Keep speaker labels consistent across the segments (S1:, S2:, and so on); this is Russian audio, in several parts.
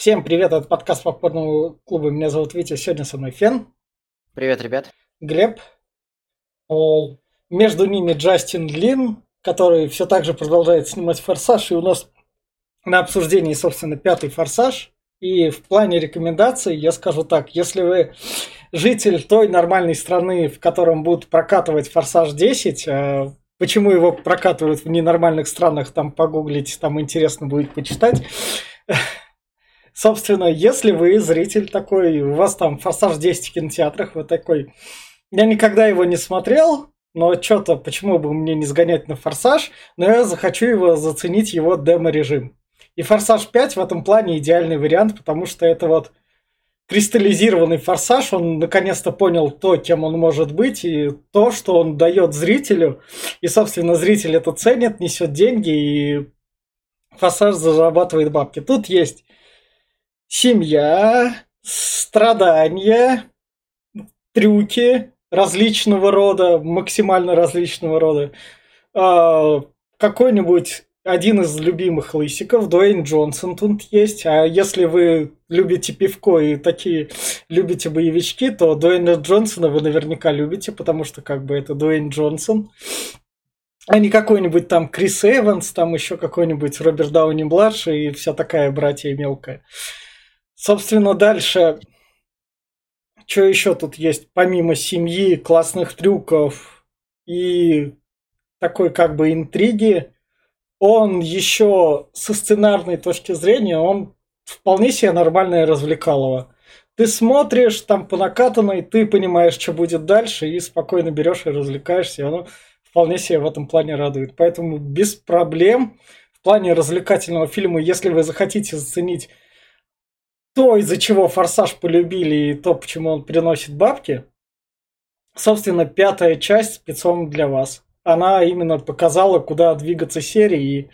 S1: Всем привет, это подкаст Попкорного клуба. Меня зовут Витя, сегодня со мной Фен.
S2: Привет, ребят.
S1: Глеб. Между ними Джастин Лин, который все так же продолжает снимать «Форсаж», и у нас на обсуждении, собственно, пятый «Форсаж». И в плане рекомендаций я скажу так, если вы житель той нормальной страны, в котором будут прокатывать «Форсаж 10», а почему его прокатывают в ненормальных странах, там погуглить, там интересно будет почитать. Собственно, если вы зритель такой, у вас там «Форсаж 10» в кинотеатрах, вы такой... Я никогда его не смотрел, но что-то, почему бы мне не сгонять на «Форсаж», но я захочу его заценить его демо-режим. И «Форсаж 5» в этом плане идеальный вариант, потому что это вот кристаллизированный форсаж, он наконец-то понял то, кем он может быть, и то, что он дает зрителю. И, собственно, зритель это ценит, несет деньги, и форсаж зарабатывает бабки. Тут есть семья, страдания, трюки различного рода, максимально различного рода. А, какой-нибудь один из любимых лысиков, Дуэйн Джонсон тут есть. А если вы любите пивко и такие любите боевички, то Дуэйна Джонсона вы наверняка любите, потому что как бы это Дуэйн Джонсон. А не какой-нибудь там Крис Эванс, там еще какой-нибудь Роберт Дауни младший и вся такая братья мелкая. Собственно, дальше, что еще тут есть, помимо семьи, классных трюков и такой как бы интриги, он еще со сценарной точки зрения, он вполне себе нормальное развлекалово. Ты смотришь там по накатанной, ты понимаешь, что будет дальше, и спокойно берешь и развлекаешься, и оно вполне себе в этом плане радует. Поэтому без проблем в плане развлекательного фильма, если вы захотите заценить то, из-за чего «Форсаж» полюбили и то, почему он приносит бабки, собственно, пятая часть спецом для вас. Она именно показала, куда двигаться серии и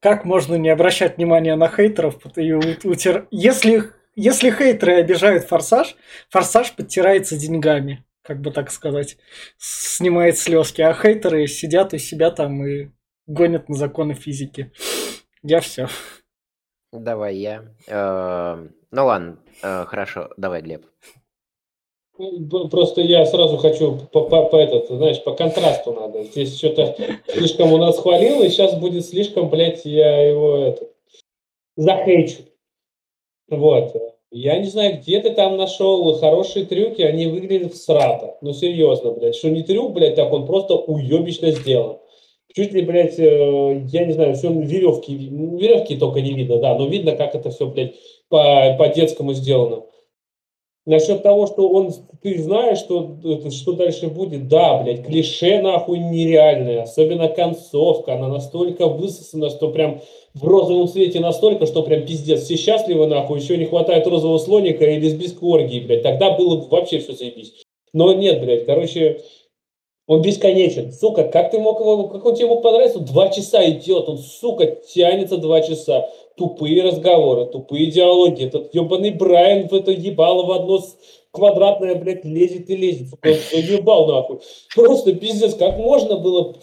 S1: как можно не обращать внимания на хейтеров. Если, если хейтеры обижают «Форсаж», «Форсаж» подтирается деньгами, как бы так сказать, снимает слезки, а хейтеры сидят у себя там и гонят на законы физики. Я все.
S2: Давай я. Э, ну ладно, э, хорошо, давай, Глеб.
S3: Ну, просто я сразу хочу по, по, по этот, знаешь, по контрасту надо. Здесь что-то слишком у нас хвалил, и сейчас будет слишком, блядь, я его это, захейчу. Вот. Я не знаю, где ты там нашел хорошие трюки, они выглядят срато. Ну, серьезно, блядь. Что не трюк, блядь, так он просто уебично сделан. Чуть ли, блядь, э, я не знаю, все веревки, веревки только не видно, да, но видно, как это все, блядь, по, по-детскому сделано. Насчет того, что он, ты знаешь, что, что дальше будет, да, блядь, клише нахуй нереальное, особенно концовка, она настолько высосана, что прям в розовом цвете настолько, что прям пиздец, все счастливы нахуй, еще не хватает розового слоника или лесбийской оргии, блядь, тогда было бы вообще все заебись. Но нет, блядь, короче, он бесконечен. Сука, как ты мог его, как он тебе мог понравиться? Два часа идет, он, сука, тянется два часа. Тупые разговоры, тупые диалоги. Этот ебаный Брайан в это ебало в одно квадратное, блядь, лезет и лезет. Сука, ебал нахуй. Просто пиздец, как можно было,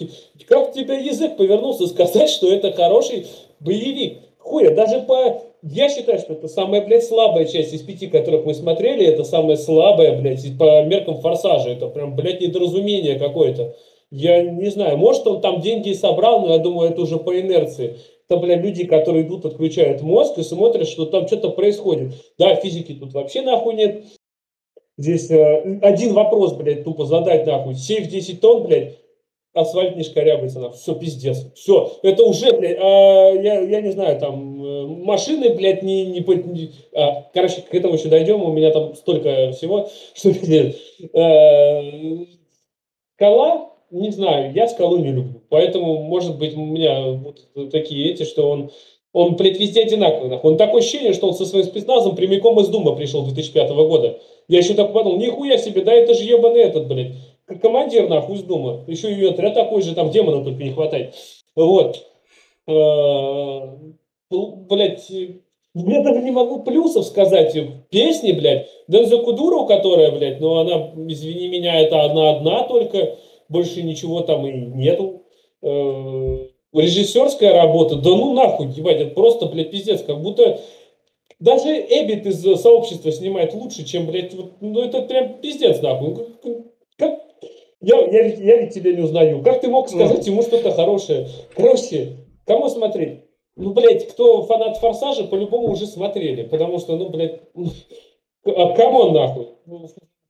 S3: как у тебя язык повернулся сказать, что это хороший боевик. Хуя, даже по я считаю, что это самая, блядь, слабая часть из пяти, которых мы смотрели. Это самая слабая, блядь, по меркам форсажа. Это прям, блядь, недоразумение какое-то. Я не знаю, может он там деньги собрал, но я думаю, это уже по инерции. Это, блядь, люди, которые идут, отключают мозг и смотрят, что там что-то происходит. Да, физики тут вообще нахуй нет. Здесь э, один вопрос, блядь, тупо задать нахуй. Сейф 10 тонн, блядь, асфальт не шкарябается, нахуй. Все, пиздец. Все, это уже, блядь, а, я, я не знаю, там, э, машины, блядь, не, не, не а, короче, к этому еще дойдем, у меня там столько всего, что, блядь, а, скала, не знаю, я скалу не люблю, поэтому, может быть, у меня вот такие эти, что он, он, блядь, везде одинаковый, нахуй. Он такое ощущение, что он со своим спецназом прямиком из Дума пришел 2005 года. Я еще так подумал, нихуя себе, да это же ебаный этот, блядь, командир нахуй из дома. Еще и отряд такой же, там демона только не хватает. Вот. Э, блять, я даже не могу плюсов сказать. Песни, блядь. Дензо Кудуру, которая, блядь, ну она, извини меня, это одна-одна только. Больше ничего там и нету. Э, режиссерская работа, да ну нахуй, ебать, это просто, блядь, пиздец. Как будто даже Эббит из сообщества снимает лучше, чем, блядь, вот, ну это прям пиздец, нахуй. Как, я, я, ведь, я ведь тебя не узнаю. Как ты мог сказать ему что-то хорошее? Короче, кому смотреть? Ну, блядь, кто фанат Форсажа, по-любому уже смотрели. Потому что, ну, блядь, come on нахуй.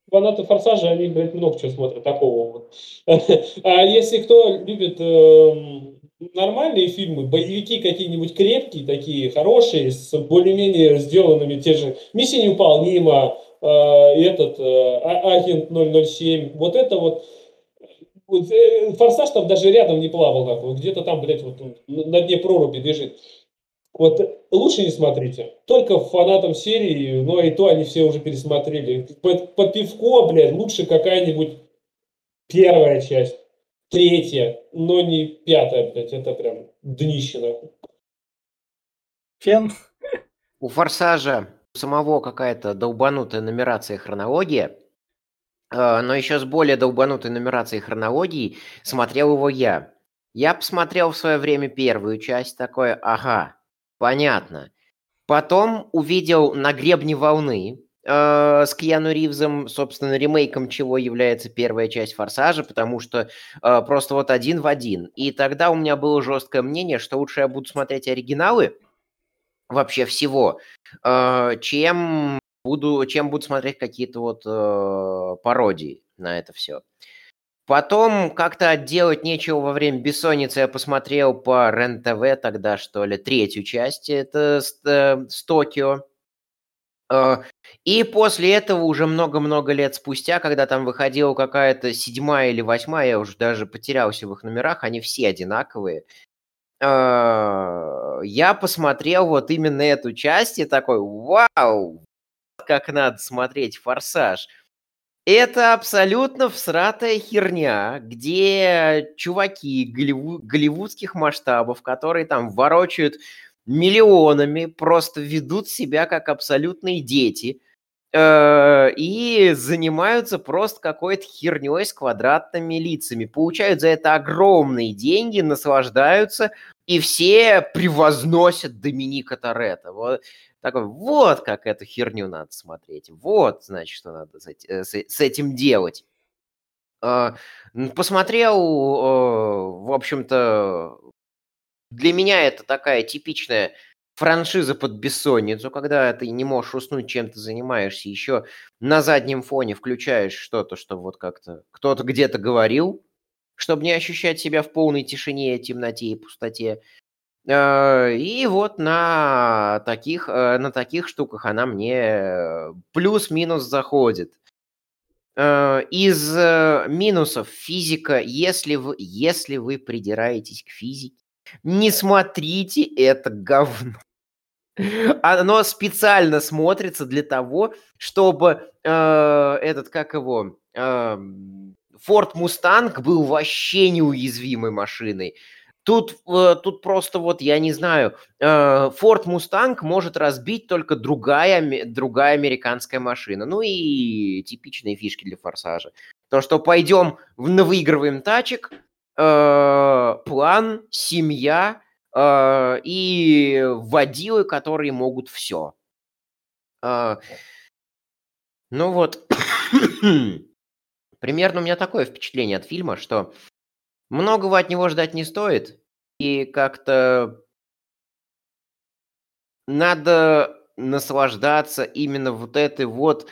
S3: Фанаты Форсажа, они, блядь, много чего смотрят такого. А если кто любит э, нормальные фильмы, боевики какие-нибудь крепкие, такие хорошие, с более-менее сделанными те же «Миссия невыполнима», э, этот э, а, «Агент 007», вот это вот форсаж там даже рядом не плавал, как где-то там, блядь, вот на дне проруби бежит. Вот лучше не смотрите. Только фанатам серии, но и то они все уже пересмотрели. Под, под пивко, блядь, лучше какая-нибудь первая часть, третья, но не пятая, блядь. Это прям днище, нахуй.
S1: Фен?
S2: У Форсажа самого какая-то долбанутая нумерация хронология. А, но еще с более долбанутой нумерацией хронологии смотрел его я. Я посмотрел в свое время первую часть, такое, ага, понятно. Потом увидел «На гребне волны», э, с Киану Ривзом, собственно, ремейком чего является первая часть «Форсажа», потому что э, просто вот один в один. И тогда у меня было жесткое мнение, что лучше я буду смотреть оригиналы вообще всего, э, чем буду, чем буду смотреть какие-то вот э, пародии на это все. Потом как-то отделать нечего во время бессонницы. Я посмотрел по РЕН-ТВ тогда, что ли, третью часть. Это с, э, с Токио. Э, и после этого уже много-много лет спустя, когда там выходила какая-то седьмая или восьмая, я уже даже потерялся в их номерах, они все одинаковые. Э, я посмотрел вот именно эту часть и такой, вау, как надо смотреть «Форсаж». Это абсолютно всратая херня, где чуваки голливу- голливудских масштабов, которые там ворочают миллионами, просто ведут себя как абсолютные дети и занимаются просто какой-то херней с квадратными лицами. Получают за это огромные деньги, наслаждаются, и все превозносят Доминика Торетто. Вот такой, вот как эту херню надо смотреть, вот, значит, что надо с, э, этим делать. А, посмотрел, в общем-то, для меня это такая типичная франшиза под бессонницу, когда ты не можешь уснуть, чем ты занимаешься, еще на заднем фоне включаешь что-то, что вот как-то кто-то где-то говорил, чтобы не ощущать себя в полной тишине, темноте и пустоте. Э, и вот на таких, э, на таких штуках она мне плюс-минус заходит. Э, из минусов физика, если вы, если вы придираетесь к физике, не смотрите это говно. Оно специально смотрится для того, чтобы э, этот, как его, э, Ford Mustang был вообще неуязвимой машиной. Тут, э, тут просто вот, я не знаю, э, Ford Mustang может разбить только другая, другая американская машина. Ну и типичные фишки для форсажа. То, что пойдем, выигрываем тачек, э, план, семья и водилы, которые могут все. Ну вот, примерно у меня такое впечатление от фильма, что Многого от него ждать не стоит, и как-то надо наслаждаться именно вот этой вот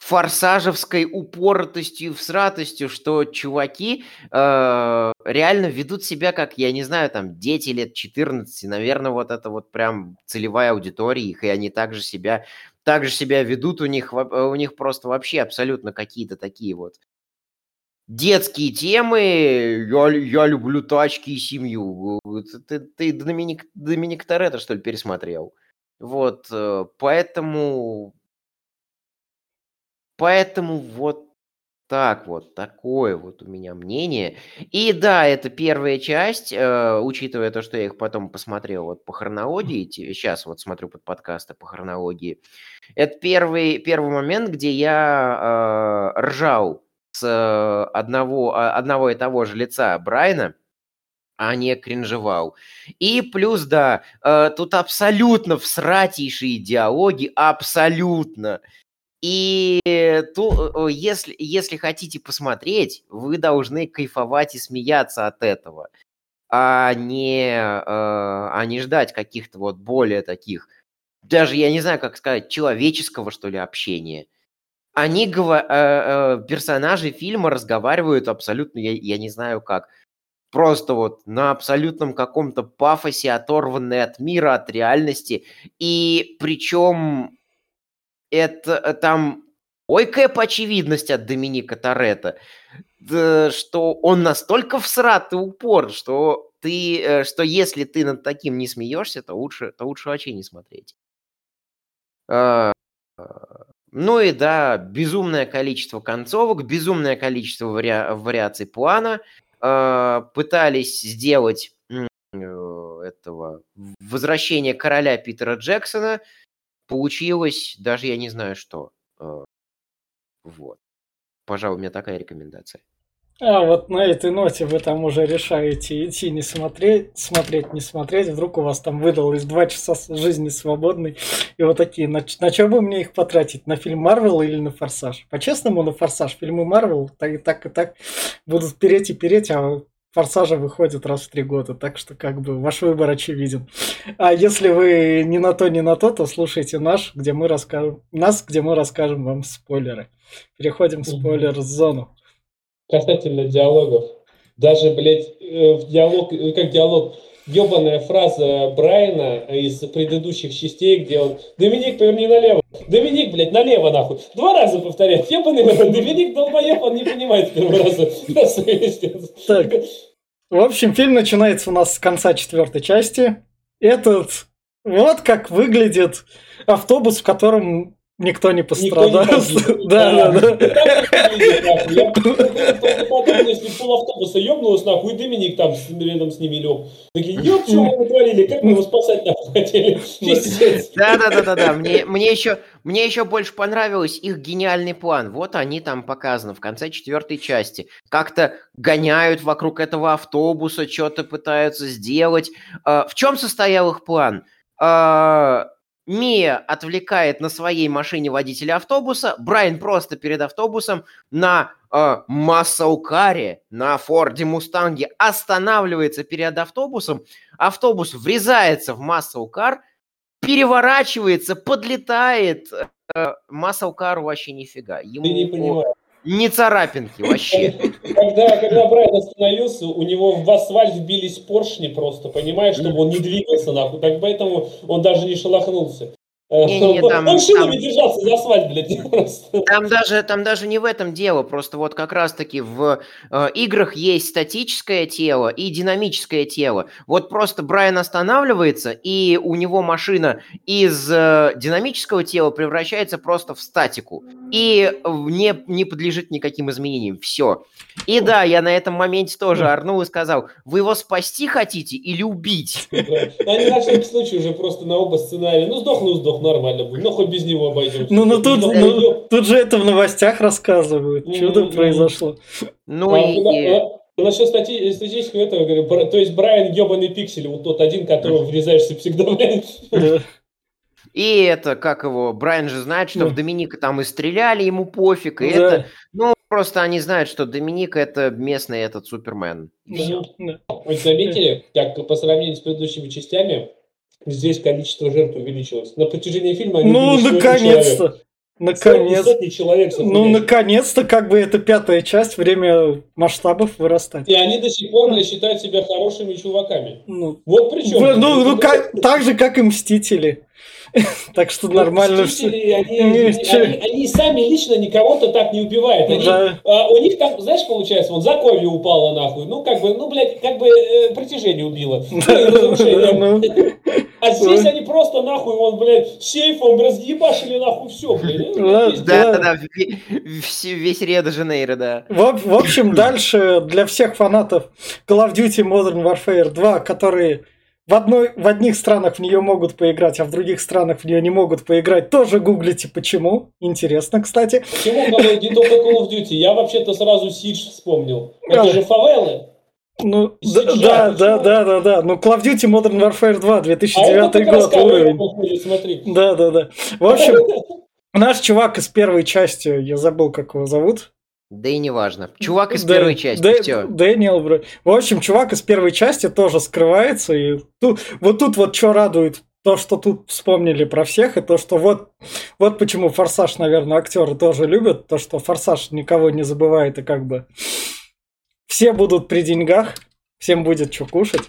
S2: форсажевской упоротостью и всратостью, что чуваки э, реально ведут себя как, я не знаю, там, дети лет 14, наверное, вот это вот прям целевая аудитория их, и они также себя, также себя ведут, у них, у них просто вообще абсолютно какие-то такие вот детские темы, я, я люблю тачки и семью. Ты, ты Доминик, Доминик Торетто, что ли, пересмотрел? Вот, э, поэтому... Поэтому вот так вот, такое вот у меня мнение. И да, это первая часть, э, учитывая то, что я их потом посмотрел вот по хронологии, сейчас вот смотрю под подкасты по хронологии. Это первый, первый момент, где я э, ржал с э, одного, а, одного и того же лица Брайна, а не кринжевал. И плюс, да, э, тут абсолютно всратейшие диалоги, абсолютно. И ту, если, если хотите посмотреть, вы должны кайфовать и смеяться от этого, а не, э, а не ждать каких-то вот более таких, даже я не знаю, как сказать, человеческого, что ли, общения. Они, э, э, персонажи фильма разговаривают абсолютно, я, я не знаю как, просто вот на абсолютном каком-то пафосе, оторванные от мира, от реальности. И причем это там ой, кэп очевидность от Доминика Торетто, что он настолько всрат и упор, что ты, э, что если ты над таким не смеешься, то лучше, то лучше вообще не смотреть. А, ну и да, безумное количество концовок, безумное количество вари... вариаций плана – э, пытались сделать э, этого возвращение короля Питера Джексона, получилось даже я не знаю что. Э, вот. Пожалуй, у меня такая рекомендация.
S1: А вот на этой ноте вы там уже решаете идти не смотреть, смотреть, не смотреть. Вдруг у вас там выдалось два часа жизни свободной. И вот такие, на, на что бы мне их потратить? На фильм Марвел или на Форсаж? По-честному, на Форсаж. Фильмы Марвел так и так и так будут переть и переть, а Форсажа выходит раз в три года, так что как бы ваш выбор очевиден. А если вы не на то, не на то, то слушайте наш, где мы расскажем, нас, где мы расскажем вам спойлеры. Переходим в спойлер-зону
S3: касательно диалогов. Даже, блядь, э, в диалог, э, как диалог, ебаная фраза Брайана из предыдущих частей, где он «Доминик, поверни налево». «Доминик, блядь, налево, нахуй». Два раза повторяет. Ебаный Доминик долбоеб, он не понимает первого раза.
S1: Так, в общем, фильм начинается у нас с конца четвертой части. Этот... Вот как выглядит автобус, в котором Никто не пострадал. Да, да, да.
S3: Я подумал, если пол автобуса ёбнулось, нахуй, и Доминик там рядом с ними лег. Такие, ёб, что вы натворили, как мы его спасать нахуй хотели?
S2: Да, да, да, да, да. Мне, мне еще, мне еще больше понравилось их гениальный план. Вот они там показаны в конце четвертой части. Как-то гоняют вокруг этого автобуса, что-то пытаются сделать. А, в чем состоял их план? Мия отвлекает на своей машине водителя автобуса, Брайан просто перед автобусом на э, Массаукаре, на Форде Мустанге останавливается перед автобусом, автобус врезается в Массаукар, переворачивается, подлетает, э, Массаукару вообще нифига.
S3: Ему, Ты не понимаешь.
S2: Не царапинки вообще.
S3: Когда, когда Брайан остановился, у него в асфальт вбились поршни просто, понимаешь, чтобы он не двигался нахуй. Так поэтому он даже не шелохнулся. Не, не, там, он шинами там, держался за асфальт, блядь, просто.
S2: Там даже, там даже не в этом дело, просто вот как раз-таки в э, играх есть статическое тело и динамическое тело. Вот просто Брайан останавливается, и у него машина из э, динамического тела превращается просто в статику. И не, не подлежит никаким изменениям. Все. И да, я на этом моменте тоже орнул и сказал, вы его спасти хотите или убить?
S3: Они на всякий случай уже просто на оба сценария. Ну, сдох, ну, сдох нормально будет. Ну, хоть без него обойдемся.
S1: Ну, ну тут, ну, тут же это в новостях рассказывают. Mm-hmm. Чудо произошло.
S2: Ну, а, и...
S3: А, насчет стати- статистического этого, говорю, то есть Брайан ебаный пиксель, вот тот один, которого врезаешься всегда, блядь.
S2: И это, как его, Брайан же знает, что в Доминика там и стреляли, ему пофиг, и да. это, ну, просто они знают, что Доминика это местный этот Супермен.
S3: Да. Вы заметили, как по сравнению с предыдущими частями, здесь количество жертв увеличилось. На протяжении фильма они
S1: Ну, наконец-то! Наконец.
S3: Сотни человек
S1: ну, наконец-то, как бы это пятая часть, время масштабов вырастает.
S3: И они до сих пор не считают себя хорошими чуваками. Ну, вот причем.
S1: Ну, ну как, так же, как и Мстители. Так что нормально
S3: все. Они сами лично никого-то так не убивают. А, у них там, знаешь, получается, вот заковье упало нахуй. Ну, как бы, ну, блядь, как бы э, притяжение убило. Ну, а здесь они просто нахуй, он, блядь, сейфом разъебашили нахуй все, блядь.
S2: Да, да, да, весь Рио де Жанейро, да.
S1: В общем, дальше для всех фанатов Call of Duty Modern Warfare 2, которые в, одной, в одних странах в нее могут поиграть, а в других странах в нее не могут поиграть. Тоже гуглите, почему. Интересно, кстати.
S3: Почему не только Call of Duty? Я вообще-то сразу Siege вспомнил. Это же фавелы.
S1: Ну, да, да, да, да, да, да. Ну, Call of Duty Modern Warfare 2,
S3: А это
S1: 2009
S3: как раз
S1: год, уровень.
S3: выходит, смотри.
S1: Да, да, да. В общем, наш чувак из первой части, я забыл, как его зовут.
S2: Да и неважно. Чувак из
S1: Дэ-
S2: первой части,
S1: Дэ-
S2: все.
S1: Дэниел, бро. В общем, чувак из первой части тоже скрывается. И тут, вот тут вот что радует, то, что тут вспомнили про всех, и то, что вот, вот почему Форсаж, наверное, актеры тоже любят, то, что Форсаж никого не забывает, и как бы все будут при деньгах, всем будет что кушать.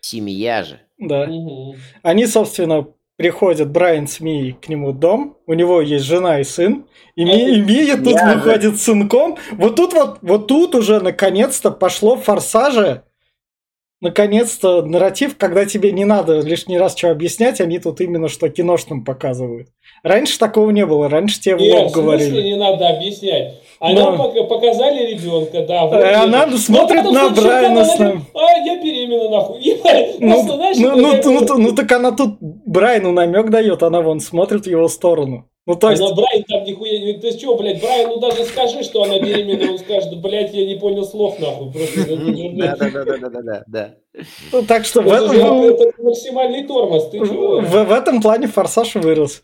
S2: Семья же.
S1: Да.
S3: Мгм.
S1: Они, собственно, приходят Брайан с Мией к нему в дом, у него есть жена и сын, и, Ми- и Мия тут
S2: Я-
S1: выходит с сынком. Вот тут вот, вот тут уже наконец-то пошло форсаже. Наконец-то нарратив, когда тебе не надо лишний раз что объяснять, они тут именно что киношным показывают. Раньше такого не было, раньше тебе в лоб
S3: в смысле
S1: говорили.
S3: не надо объяснять. А
S1: Да.
S3: нам пока- показали ребенка, да. вот
S1: Э, она
S3: Но
S1: смотрит на Брайана
S3: она А, я беременна, нахуй.
S1: Ну,
S3: просто, знаешь,
S1: ну, ну, ну,
S3: бы-
S1: ну, ну, так она тут Брайану намек дает, она вон смотрит в его сторону. Ну, то есть,
S3: Она Брайан там нихуя не... Ты что, блядь, Брайану даже скажи, что она беременна, он скажет, блядь, я не понял слов, нахуй. Же,
S2: Да,
S3: блядь,
S2: да, да, да, да, да, да.
S1: ну, так что в этом,
S3: это максимальный тормоз, ты чего?
S1: в, в этом плане Форсаж вырос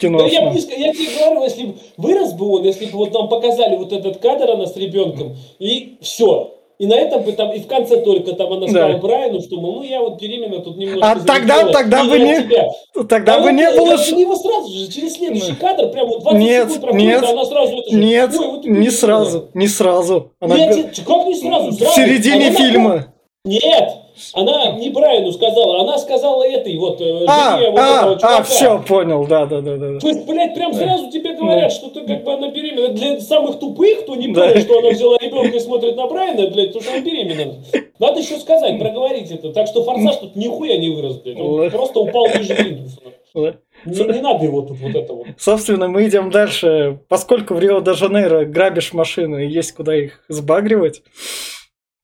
S1: кино.
S3: Да я, я тебе говорю, если бы вырос бы он, если бы вот нам показали вот этот кадр она с ребенком, и все. И на этом бы там, и в конце только там она сказала
S1: Да.
S3: Брайану, что, мол, ну я вот беременна, тут немножко
S1: А тогда- тогда бы не-
S3: тебя».
S1: Тогда
S3: А
S1: бы
S3: вот
S1: не было...
S3: не его сразу же, через следующий кадр, прям вот 20
S1: Нет,
S3: секунд проходит,
S1: нет,
S3: она сразу это же,
S1: Нет,
S3: «Ой, вот
S1: не
S3: беременна».
S1: сразу, не сразу. Она
S3: тебе- как не сразу?
S1: в
S3: Сразу.
S1: середине
S3: Она
S1: фильма.
S3: Нет, она не Брайану сказала, она сказала этой вот э,
S1: А,
S3: жене вот
S1: а,
S3: этого
S1: а,
S3: чувака.
S1: все, понял, да, да, да, да.
S3: То есть, блядь, прям сразу тебе говорят, что ты как бы она беременна. Для самых тупых, кто не
S1: Да.
S3: понял, что она взяла ребенка и смотрит на Брайана, блядь, то что она беременна. Надо еще сказать, проговорить это. Так что форсаж тут нихуя не вырос, блядь. Он просто упал ниже.
S1: Да.
S3: Не, не надо его тут вот это вот.
S1: Собственно, мы идем дальше. Поскольку в Рио-де-Жанейро грабишь машины и есть куда их сбагривать.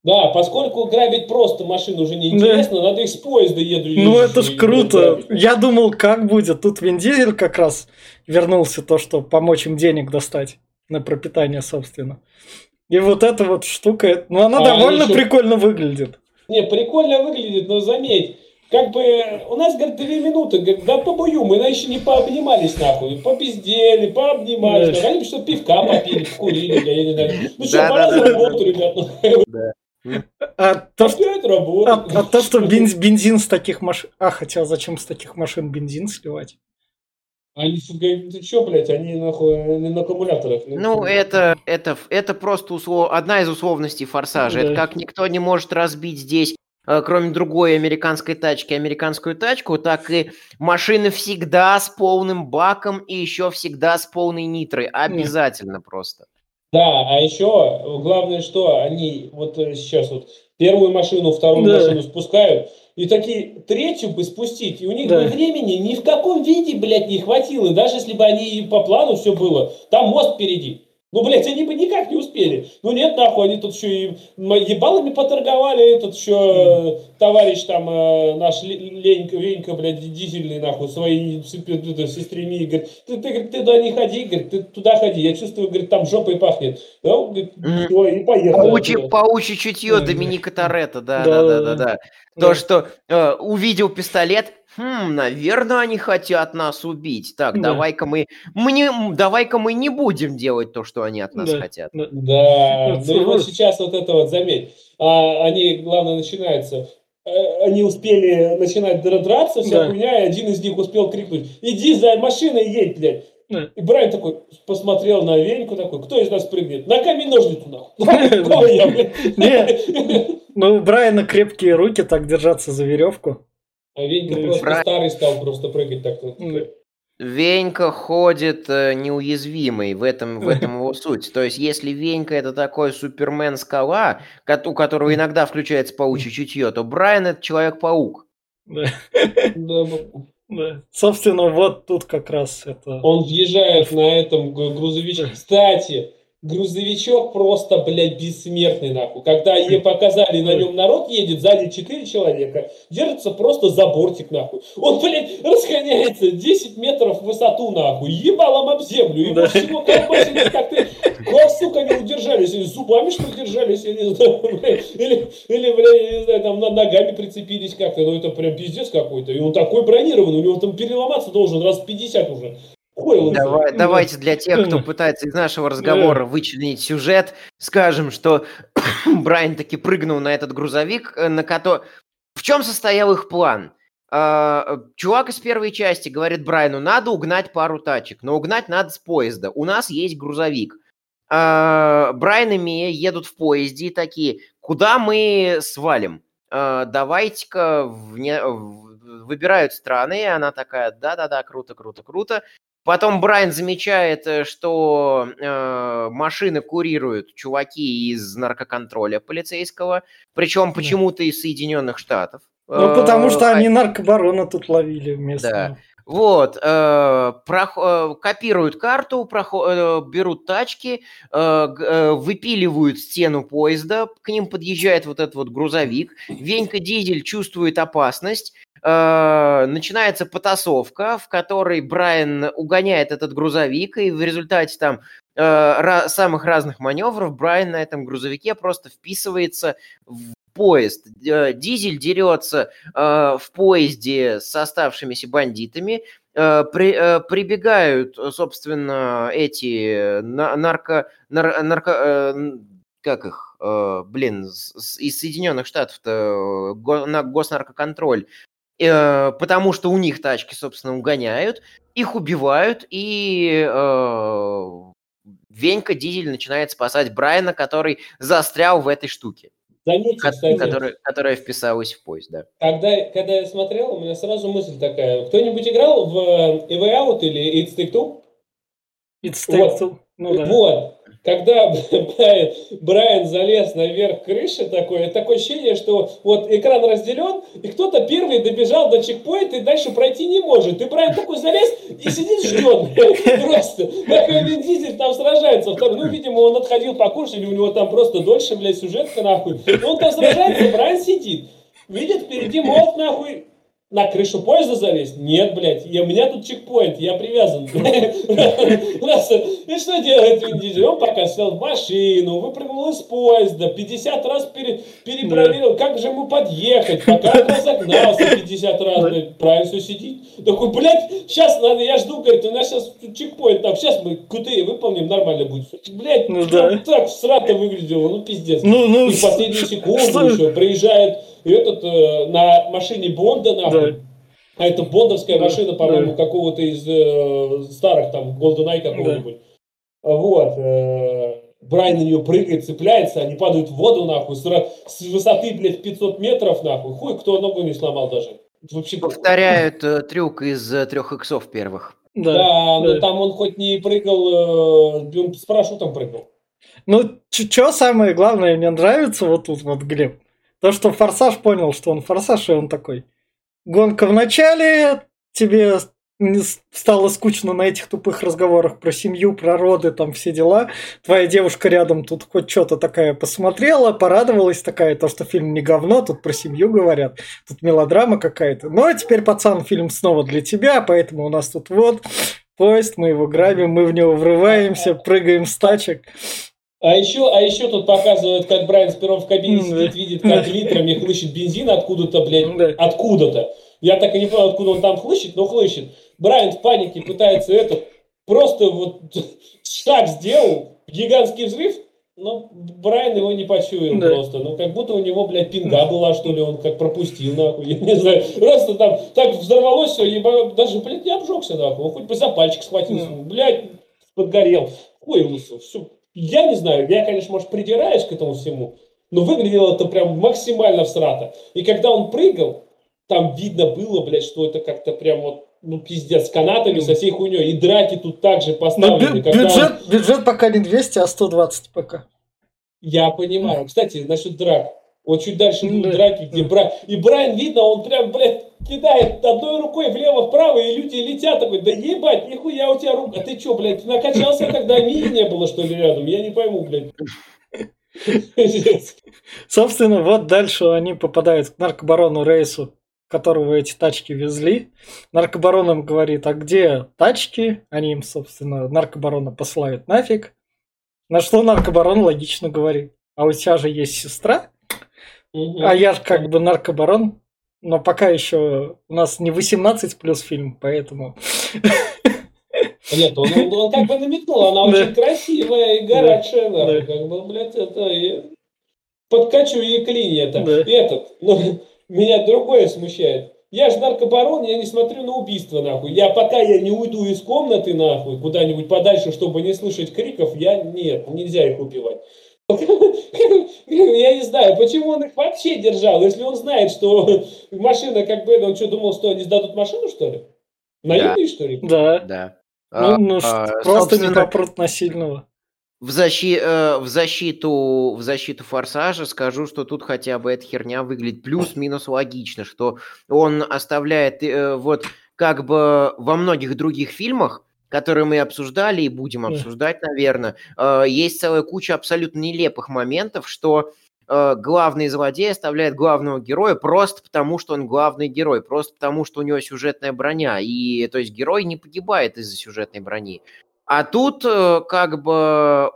S3: Да, поскольку грабить просто машину уже не интересно, надо их с поезда еду.
S1: Ну это ж круто. Я думал, как будет. Тут Вин Дизель как раз вернулся то, что помочь им денег достать на пропитание, собственно. И вот эта вот штука, ну она
S3: А,
S1: довольно
S3: еще-
S1: прикольно выглядит.
S3: Не, прикольно выглядит, но заметь, как бы у нас, говорит, две минуты, говорит, да побою, мы на еще не пообнимались нахуй, попиздели, пообнимались,
S1: Да.
S3: нахуй. они бы что пивка попили, покурили, я не знаю. Ну что,
S2: Да,
S3: пора
S2: да,
S3: за
S2: да,
S3: работу, ребят, ну,
S1: А то, что, а, а то, что бенз- бензин с таких машин... А, хотя зачем с таких машин бензин сливать?
S3: Они, сука, ты что, блядь, они нахуй они на аккумуляторах.
S2: Ну, это, это, это просто услов... одна из условностей форсажа. Это
S1: Да.
S2: как никто не может разбить здесь, э, кроме другой американской тачки, американскую тачку, так и машины всегда с полным баком и еще всегда с полной нитрой. Обязательно просто.
S3: Да, а еще главное, что они вот э, сейчас вот первую машину, вторую
S1: Да.
S3: машину спускают, и такие третью бы спустить, и у них
S1: Да.
S3: бы времени ни в каком виде, блядь, не хватило, даже если бы они по плану все было, там мост впереди. Ну, блядь, они бы никак не успели. Ну, нет, нахуй, они тут еще и ебалами поторговали, этот еще э, товарищ там, э, наш Ле- Ленька, Венька, блядь, дизельный, нахуй, своей с- это, сестре Мии, говорит, ты, ты, ты туда не ходи, говорит, ты туда ходи, я чувствую, говорит, там жопой пахнет. Да, он говорит, всё, и поехал. Оттуда.
S2: паучье чутье. Доминика Торетто, да,
S1: Да,
S2: да, да,
S1: да,
S2: да,
S1: да.
S2: да.
S1: Да.
S2: То, что э, увидел пистолет, хм, наверное, они хотят нас убить. Так,
S1: Да.
S2: давай-ка мы, мы не, давай-ка мы не будем делать то, что они от нас
S1: Да.
S2: хотят.
S1: Да.
S3: Да, ну и вот сейчас вот это вот, заметь, а, они, главное, начинаются, э, они успели начинать дра- драться, вся
S1: Да.
S3: хуйня, и один из них успел крикнуть, иди за машиной едь, блядь.
S1: Да.
S3: И Брайан такой посмотрел на Веньку такой, кто из нас прыгнет? На камень ножницу нахуй.
S1: Ну у Брайана крепкие руки так держаться за веревку.
S3: А Венька
S1: Ну,
S3: просто
S2: Брайан-
S3: старый стал просто прыгать так.
S2: Венька ходит э, неуязвимый, в этом, в этом его суть. То есть, если Венька это такой супермен-скала, у которого иногда включается паучье чутье, то Брайан это человек-паук.
S1: Да.
S3: Да,
S1: Да. Собственно, вот тут как раз это...
S3: Он въезжает на этом грузовичке. Кстати, грузовичок просто, блядь, бессмертный, нахуй. Когда ей показали, на нем народ едет, сзади 4 человека, держится просто за бортик, нахуй. Он, блядь, расгоняется 10 метров в высоту, нахуй, ебалом об землю. Ему
S1: Да.
S3: всего колбасит, как ты Как, сука, они удержались? Или зубами, что ли, держались? Я не знаю, блядь. Или, или, блядь, я не знаю, там на ногами прицепились как-то. Ну, это прям пиздец какой-то. И он такой бронированный, у него там переломаться должен раз в 50 уже. Хуй
S2: Давай, давайте для тех, кто пытается из нашего разговора вычленить сюжет, скажем, что Брайан таки прыгнул на этот грузовик, э, на который... В чем состоял их план? А, чувак из первой части говорит Брайану, надо угнать пару тачек, но угнать надо с поезда. У нас есть грузовик. А, Брайан и Мия едут в поезде и такие, куда мы свалим? А, давайте-ка вне... выбирают страны, и она такая, да-да-да, круто, круто, круто. Потом Брайан замечает, э, что э, машины курируют чуваки из наркоконтроля полицейского, причем почему-то из Соединенных Штатов.
S1: Ну, потому что они наркобарона тут ловили вместо.
S2: Да. Вот, э, про, э, копируют карту, проход, э, берут тачки, э, э, выпиливают стену поезда, к ним подъезжает вот этот вот грузовик. Венька Дизель чувствует опасность, э, начинается потасовка, в которой Брайан угоняет этот грузовик, и в результате там э, самых разных маневров Брайан на этом грузовике просто вписывается в поезд. Дизель дерется э, в поезде с оставшимися бандитами. Э, при, э, прибегают, собственно, эти нарко... Нар, нарко как их, блин, из Соединенных Штатов-то на госнаркоконтроль, потому что у них тачки, собственно, угоняют, их убивают, и Венька Дизель начинает спасать Брайана, который застрял в этой штуке.
S3: Заметьте, кстати,
S2: которая, которая вписалась в поезд, да.
S3: Когда, когда я смотрел, у меня сразу мысль такая. Кто-нибудь играл в A Way Out или It's Take Two?
S1: It's Take Two.
S3: Ну, да. Вот когда Брайан, залез наверх крыши такой, это такое ощущение, что вот экран разделен, и кто-то первый добежал до чекпоинта и дальше пройти не может. И Брайан такой залез и сидит ждет. Просто. Как Дизель там сражается. Ну, видимо, он отходил покушать, или у него там просто дольше, блядь, сюжетка нахуй. Он там сражается, Брайан сидит. Видит, впереди мост нахуй, на крышу поезда залезть? Нет, блядь, я, у меня тут чекпоинт, я привязан. И что делает Вин Дизель? Он пока сел в машину, выпрыгнул из поезда, 50 раз пере, перепроверил, как же ему подъехать, пока он разогнался 50 раз, блядь, правильно все сидит. Такой, блядь, сейчас надо, я жду, говорит, у нас сейчас чекпоинт, там, сейчас мы КТ выполним, нормально будет. Блядь, ну, да. так срато выглядело, ну пиздец. Ну, ну, и в последнюю секунду еще приезжает и этот э, на машине Бонда, нахуй, да. а это бондовская да. машина, по-моему, да. какого-то из э, старых, там, GoldenEye какого-нибудь. Да. Вот. Э, Брайан на нее прыгает, цепляется, они падают в воду, нахуй, с, с высоты, блядь, 500 метров, нахуй. Хуй, кто ногу не сломал даже.
S2: Вообще, Повторяют э, трюк из э, трех иксов первых.
S3: Да, да, да, но там он хоть не прыгал, э, он с парашютом прыгал.
S1: Ну, что самое главное мне нравится вот тут вот, Глеб, то, что Форсаж понял, что он Форсаж, и он такой. Гонка в начале, тебе стало скучно на этих тупых разговорах про семью, про роды, там все дела. Твоя девушка рядом тут хоть что-то такая посмотрела, порадовалась такая, то, что фильм не говно, тут про семью говорят, тут мелодрама какая-то. Ну, а теперь, пацан, фильм снова для тебя, поэтому у нас тут вот поезд, мы его грабим, мы в него врываемся, прыгаем с тачек.
S3: А еще, а еще тут показывают, как Брайан Сперон в кабине сидит, видит, как литрами хлыщет бензин откуда-то, блядь, откуда-то. Я так и не понял, откуда он там хлыщет, но хлыщет. Брайан в панике пытается это, просто вот шаг сделал, гигантский взрыв, но Брайан его не почуял да. просто. Ну, как будто у него, блядь, пинга была, что ли, он как пропустил, нахуй. Я не знаю. Просто там так взорвалось все, и даже, блядь, не обжегся, нахуй. Он хоть бы за пальчик схватился. Да. Блядь, подгорел. Ой, все, я не знаю, я, конечно, может, придираюсь к этому всему, но выглядело это прям максимально всрато. И когда он прыгал, там видно было, блядь, что это как-то прям вот, ну, пиздец, с канатами, со всей хуйней. И драки тут также поставлены.
S1: Бю- бюджет, он... бюджет пока не 200, а 120 пока.
S3: Я понимаю. Кстати, насчет драк. Вот чуть дальше будут драки, где Брайан... И Брайан, видно, он прям, блядь, кидает одной рукой влево-вправо, и люди летят такой, да ебать, нихуя у тебя рука, а ты что, блядь, накачался, когда Мии не было, что ли, рядом? Я не пойму, блядь.
S1: Собственно, вот дальше они попадают к наркобарону Рейсу, которого эти тачки везли. Наркобарон им говорит, а где тачки? Они им, собственно, наркобарона посылают нафиг. На что наркобарон логично говорит. А у тебя же есть сестра, А я же как бы наркобарон, но пока еще у нас не 18 плюс фильм, поэтому...
S3: Нет, он, он- он как бы намекнул, она
S1: Да.
S3: очень красивая и горячая,
S1: Да.
S3: нахуй, как бы, блядь, это... и Подкачу ей клинья это.
S1: Да.
S3: Этот, ну, меня другое смущает. Я же наркобарон, я не смотрю на убийство, нахуй. Я пока я не уйду из комнаты, нахуй, куда-нибудь подальше, чтобы не слышать криков, я нет, нельзя их убивать. Я не знаю, почему он их вообще держал, если он знает, что машина как бы, он что, думал, что они сдадут машину, что ли? Наивный, что ли?
S1: Да.
S2: Да.
S1: Ну,
S2: А,
S1: ну,
S2: а,
S1: просто не попрут насильного.
S2: В, защи- э, в, защиту, в защиту форсажа скажу, что тут хотя бы эта херня выглядит плюс-минус логично, что он оставляет э, вот как бы во многих других фильмах, которые мы обсуждали и будем
S1: Да.
S2: обсуждать, наверное, э, есть целая куча абсолютно нелепых моментов, что э, главный злодей оставляет главного героя просто потому, что он главный герой, просто потому, что у него сюжетная броня, и то есть герой не погибает из-за сюжетной брони. А тут э, как бы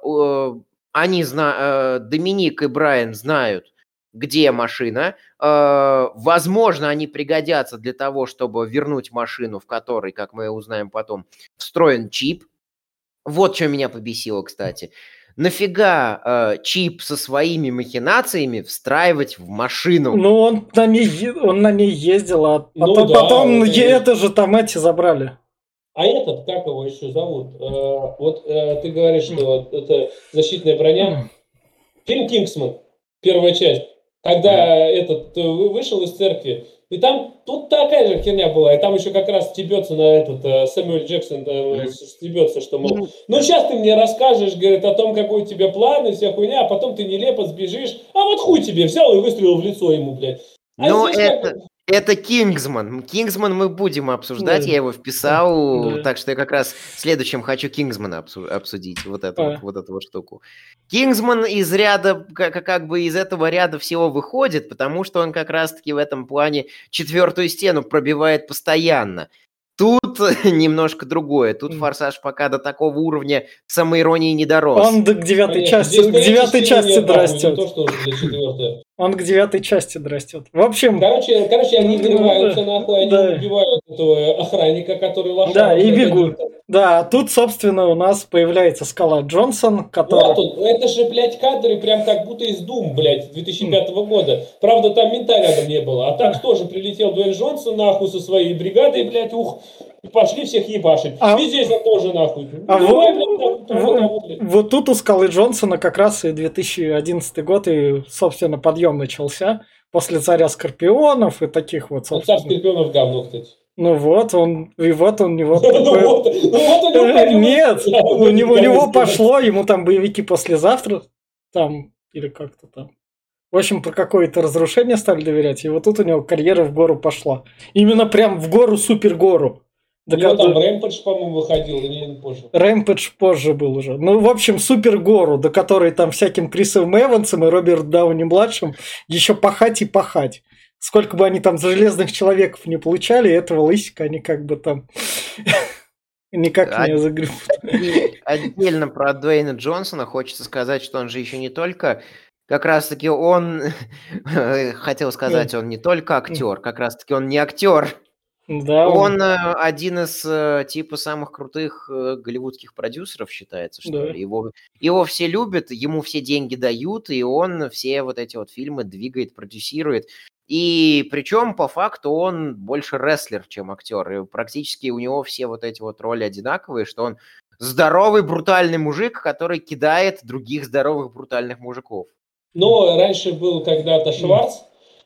S2: они зна- Доминик и Брайан знают, где машина. Э, возможно, они пригодятся для того, чтобы вернуть машину, в которой, как мы узнаем потом, встроен чип. Вот что меня побесило, кстати. Нафига э, чип со своими махинациями встраивать в машину?
S1: Ну, он на ней, он на ней ездил, а
S3: Ну
S1: потом,
S3: да,
S1: потом
S3: и-
S1: это же там эти забрали.
S3: А этот, как его еще зовут? Э, вот э, ты говоришь, что вот это защитная броня. Фильм «Кингсман», первая часть, когда этот э, вы- вышел из церкви, и там тут такая же херня была, и там еще как раз стебется на этот э, Сэмюэль Джексон, э, стебется, что, мол, ну сейчас ты мне расскажешь, говорит, о том, какой у тебя план и вся хуйня, а потом ты нелепо сбежишь, а вот хуй тебе взял и выстрелил в лицо ему, блядь. А
S2: Ну,
S3: здесь как
S2: это-
S3: бы-
S2: Это Кингсман. Кингсман мы будем обсуждать,
S1: Да.
S2: я его вписал,
S1: Да.
S2: так что я как раз следующим хочу Кингсмана обсу- обсудить, вот эту,
S1: А.
S2: вот, вот эту вот штуку. Кингсман из ряда, как, как бы из этого ряда всего выходит, потому что он как раз-таки в этом плане четвертую стену пробивает постоянно. Тут немножко другое. Тут. «Форсаж» пока до такого уровня самоиронии не дорос.
S1: Он к девятой части, к девятой части дорастет.
S3: Не то, что уже для четвертой.
S1: Он к девятой части дорастет. В общем,
S3: Короче, короче, они
S1: Ну,
S3: вырываются
S1: да.
S3: нахуй, они
S1: Да.
S3: убивают этого охранника, который лошадь.
S1: Да, и бегут. да, а тут, собственно, у нас появляется Скала Джонсон, который...
S3: Вот он, это же, блядь, кадры прям как будто из Doom, блядь, 2005 года. Правда, там мента рядом не было. А так тоже прилетел Дуэль Джонсон, нахуй, со своей бригадой, блядь, ух, и пошли всех ебашить.
S1: А-
S3: И здесь он тоже, нахуй.
S1: А
S3: Давай,
S1: вот-
S3: блядь,
S1: вот-
S3: блядь.
S1: Вот тут у Скалы Джонсона как раз и 2011 год, и, собственно, подъем начался. После «Царя Скорпионов» и таких вот,
S3: царь
S1: собственно.
S3: Скорпионов говно, кстати.
S1: Ну вот, он, и вот он, вот
S3: Ну
S1: такой...
S3: вот, ну вот у него пойдет.
S1: Нет, у него, у него пошло, ему там боевики послезавтра, там, или как-то там. В общем, про какое-то разрушение стали доверять, и вот тут у него карьера в гору пошла. Именно прям в гору,
S3: У него там Рэмпадж, по-моему, выходил, или позже.
S1: Рэмпэдж позже был уже. Ну, в общем, супер гору, до которой там всяким Крисом Эвансом и Роберт Дауни-младшим еще пахать и пахать. Сколько бы они там за железных человеков не получали, этого лысика они как бы там никак
S2: А-
S1: не загребут.
S2: Отдельно про Дуэйна Джонсона хочется сказать, что он же еще не только... Как раз-таки он... Хотел сказать, он не только актер, как раз-таки он не актер.
S1: Да,
S2: Он э, один из э, типа самых крутых э, голливудских продюсеров считается, что
S1: Да.
S2: ли. Его, его все любят, ему все деньги дают, и он все вот эти вот фильмы двигает, продюсирует. И причем по факту он больше рестлер, чем актер. И практически у него все вот эти вот роли одинаковые, что он здоровый, брутальный мужик, который кидает других здоровых, брутальных мужиков.
S3: Но раньше был когда-то Шварц,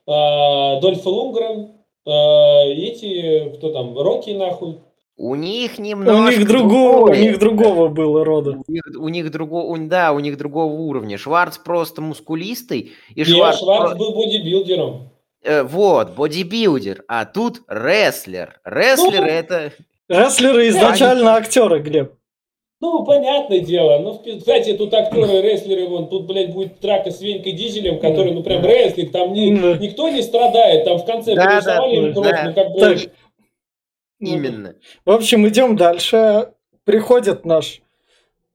S3: а, Дольф Лунгрен, эти, кто там, Рокки, нахуй.
S2: У них
S1: у
S2: немножко
S1: них другого, у
S2: другое.
S1: них другого было рода.
S2: У них, у них другого, да, у них другого уровня. Шварц просто мускулистый, и
S3: И
S2: Шварц,
S3: Шварц был бодибилдером.
S2: э, вот, бодибилдер, а тут рестлер. Рестлер
S3: Ну,
S2: это...
S1: Рестлеры изначально актеры, Глеб.
S3: Ну, понятное дело. Ну, кстати, тут актеры, рестлеры, вон, тут, блядь, будет драка с Венькой Дизелем, который, ну, прям рестлинг, там ни-
S1: Да.
S3: никто не страдает, там в конце
S2: Да,
S3: перерисовали
S2: да,
S3: кровь,
S2: да.
S3: ну, как бы...
S1: Так. Ну,
S2: Именно.
S1: В общем, идем дальше. Приходит наш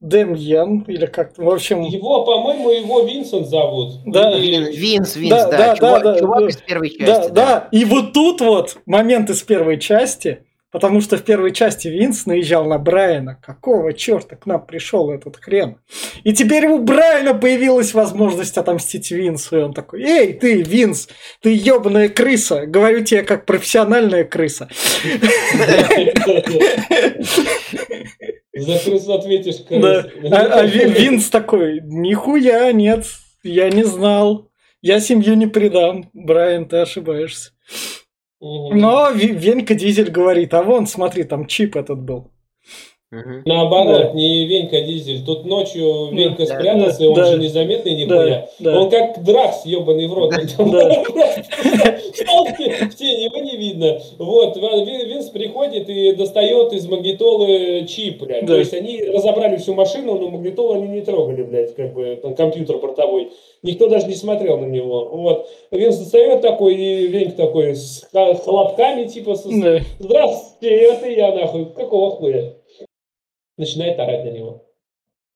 S1: Демьен, или как в общем...
S3: Его, по-моему, его Винсент зовут.
S1: Да.
S3: Или-
S2: Винс, Винс,
S1: Да,
S2: да,
S1: да,
S2: чувак,
S1: да, да,
S2: чувак
S1: да.
S2: из первой части.
S1: Да, да, и вот тут вот момент из первой части, потому что в первой части Винс наезжал на Брайана. Какого черта к нам пришел этот хрен? И теперь у Брайана появилась возможность отомстить Винсу. И он такой, эй, ты, Винс, ты ебаная крыса. Говорю тебе как профессиональная крыса.
S3: За крысу ответишь, крыс.
S1: А, а Ви- Винс такой, нихуя, нет, я не знал. Я семью не предам. Брайан, ты ошибаешься. Но Венька Дизель говорит, а вон, смотри, там чип этот был.
S2: Мгм.
S3: Наоборот,
S1: Да.
S3: не Венька Дизель. Тут ночью Венька
S2: Да.
S3: спрятался, и он
S1: Да.
S3: же незаметный нихуя.
S1: Да, да.
S3: Он как Дракс, ебаный в рот.
S1: Да.
S3: В те- в тени, его не видно. Вот, Вин- Винс приходит и достает из магнитолы чип, блядь.
S1: Да.
S3: То есть они разобрали всю машину, но магнитолу они не трогали, блядь, как бы там компьютер бортовой. Никто даже не смотрел на него. Вот. Винс достает такой, и Венька такой с хлопками, типа,
S1: Да.
S3: Здравствуйте, это я нахуй. Какого хуя? Начинает орать на него.